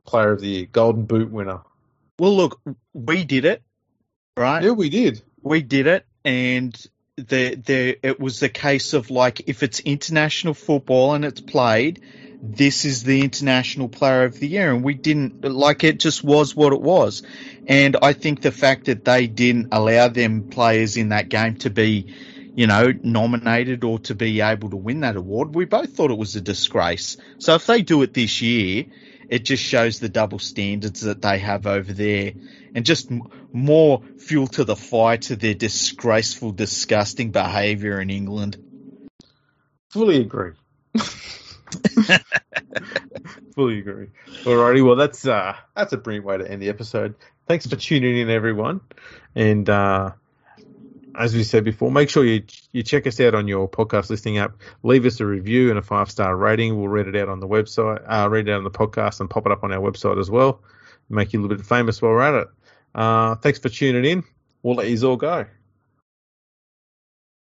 Player of the Year, Golden Boot winner. Well, look, we did it, right? Yeah, we did. We did it, and the the it was the case of like if it's international football and it's played, this is the international player of the year, and we didn't like it. Just was what it was, and I think the fact that they didn't allow them players in that game to be, you know, nominated or to be able to win that award, we both thought it was a disgrace. So if they do it this year, it just shows the double standards that they have over there, and just m- more fuel to the fire to their disgraceful, disgusting behaviour in England. Fully agree. [LAUGHS] Fully agree. Alrighty, well that's uh that's a brilliant way to end the episode. Thanks for tuning in, everyone. And uh, as we said before, make sure you you check us out on your podcast listening app. Leave us a review and a five star rating. We'll read it out on the website, uh, read it out on the podcast, and pop it up on our website as well. Make you a little bit famous while we're at it. Uh, thanks for tuning in. We'll let you all go.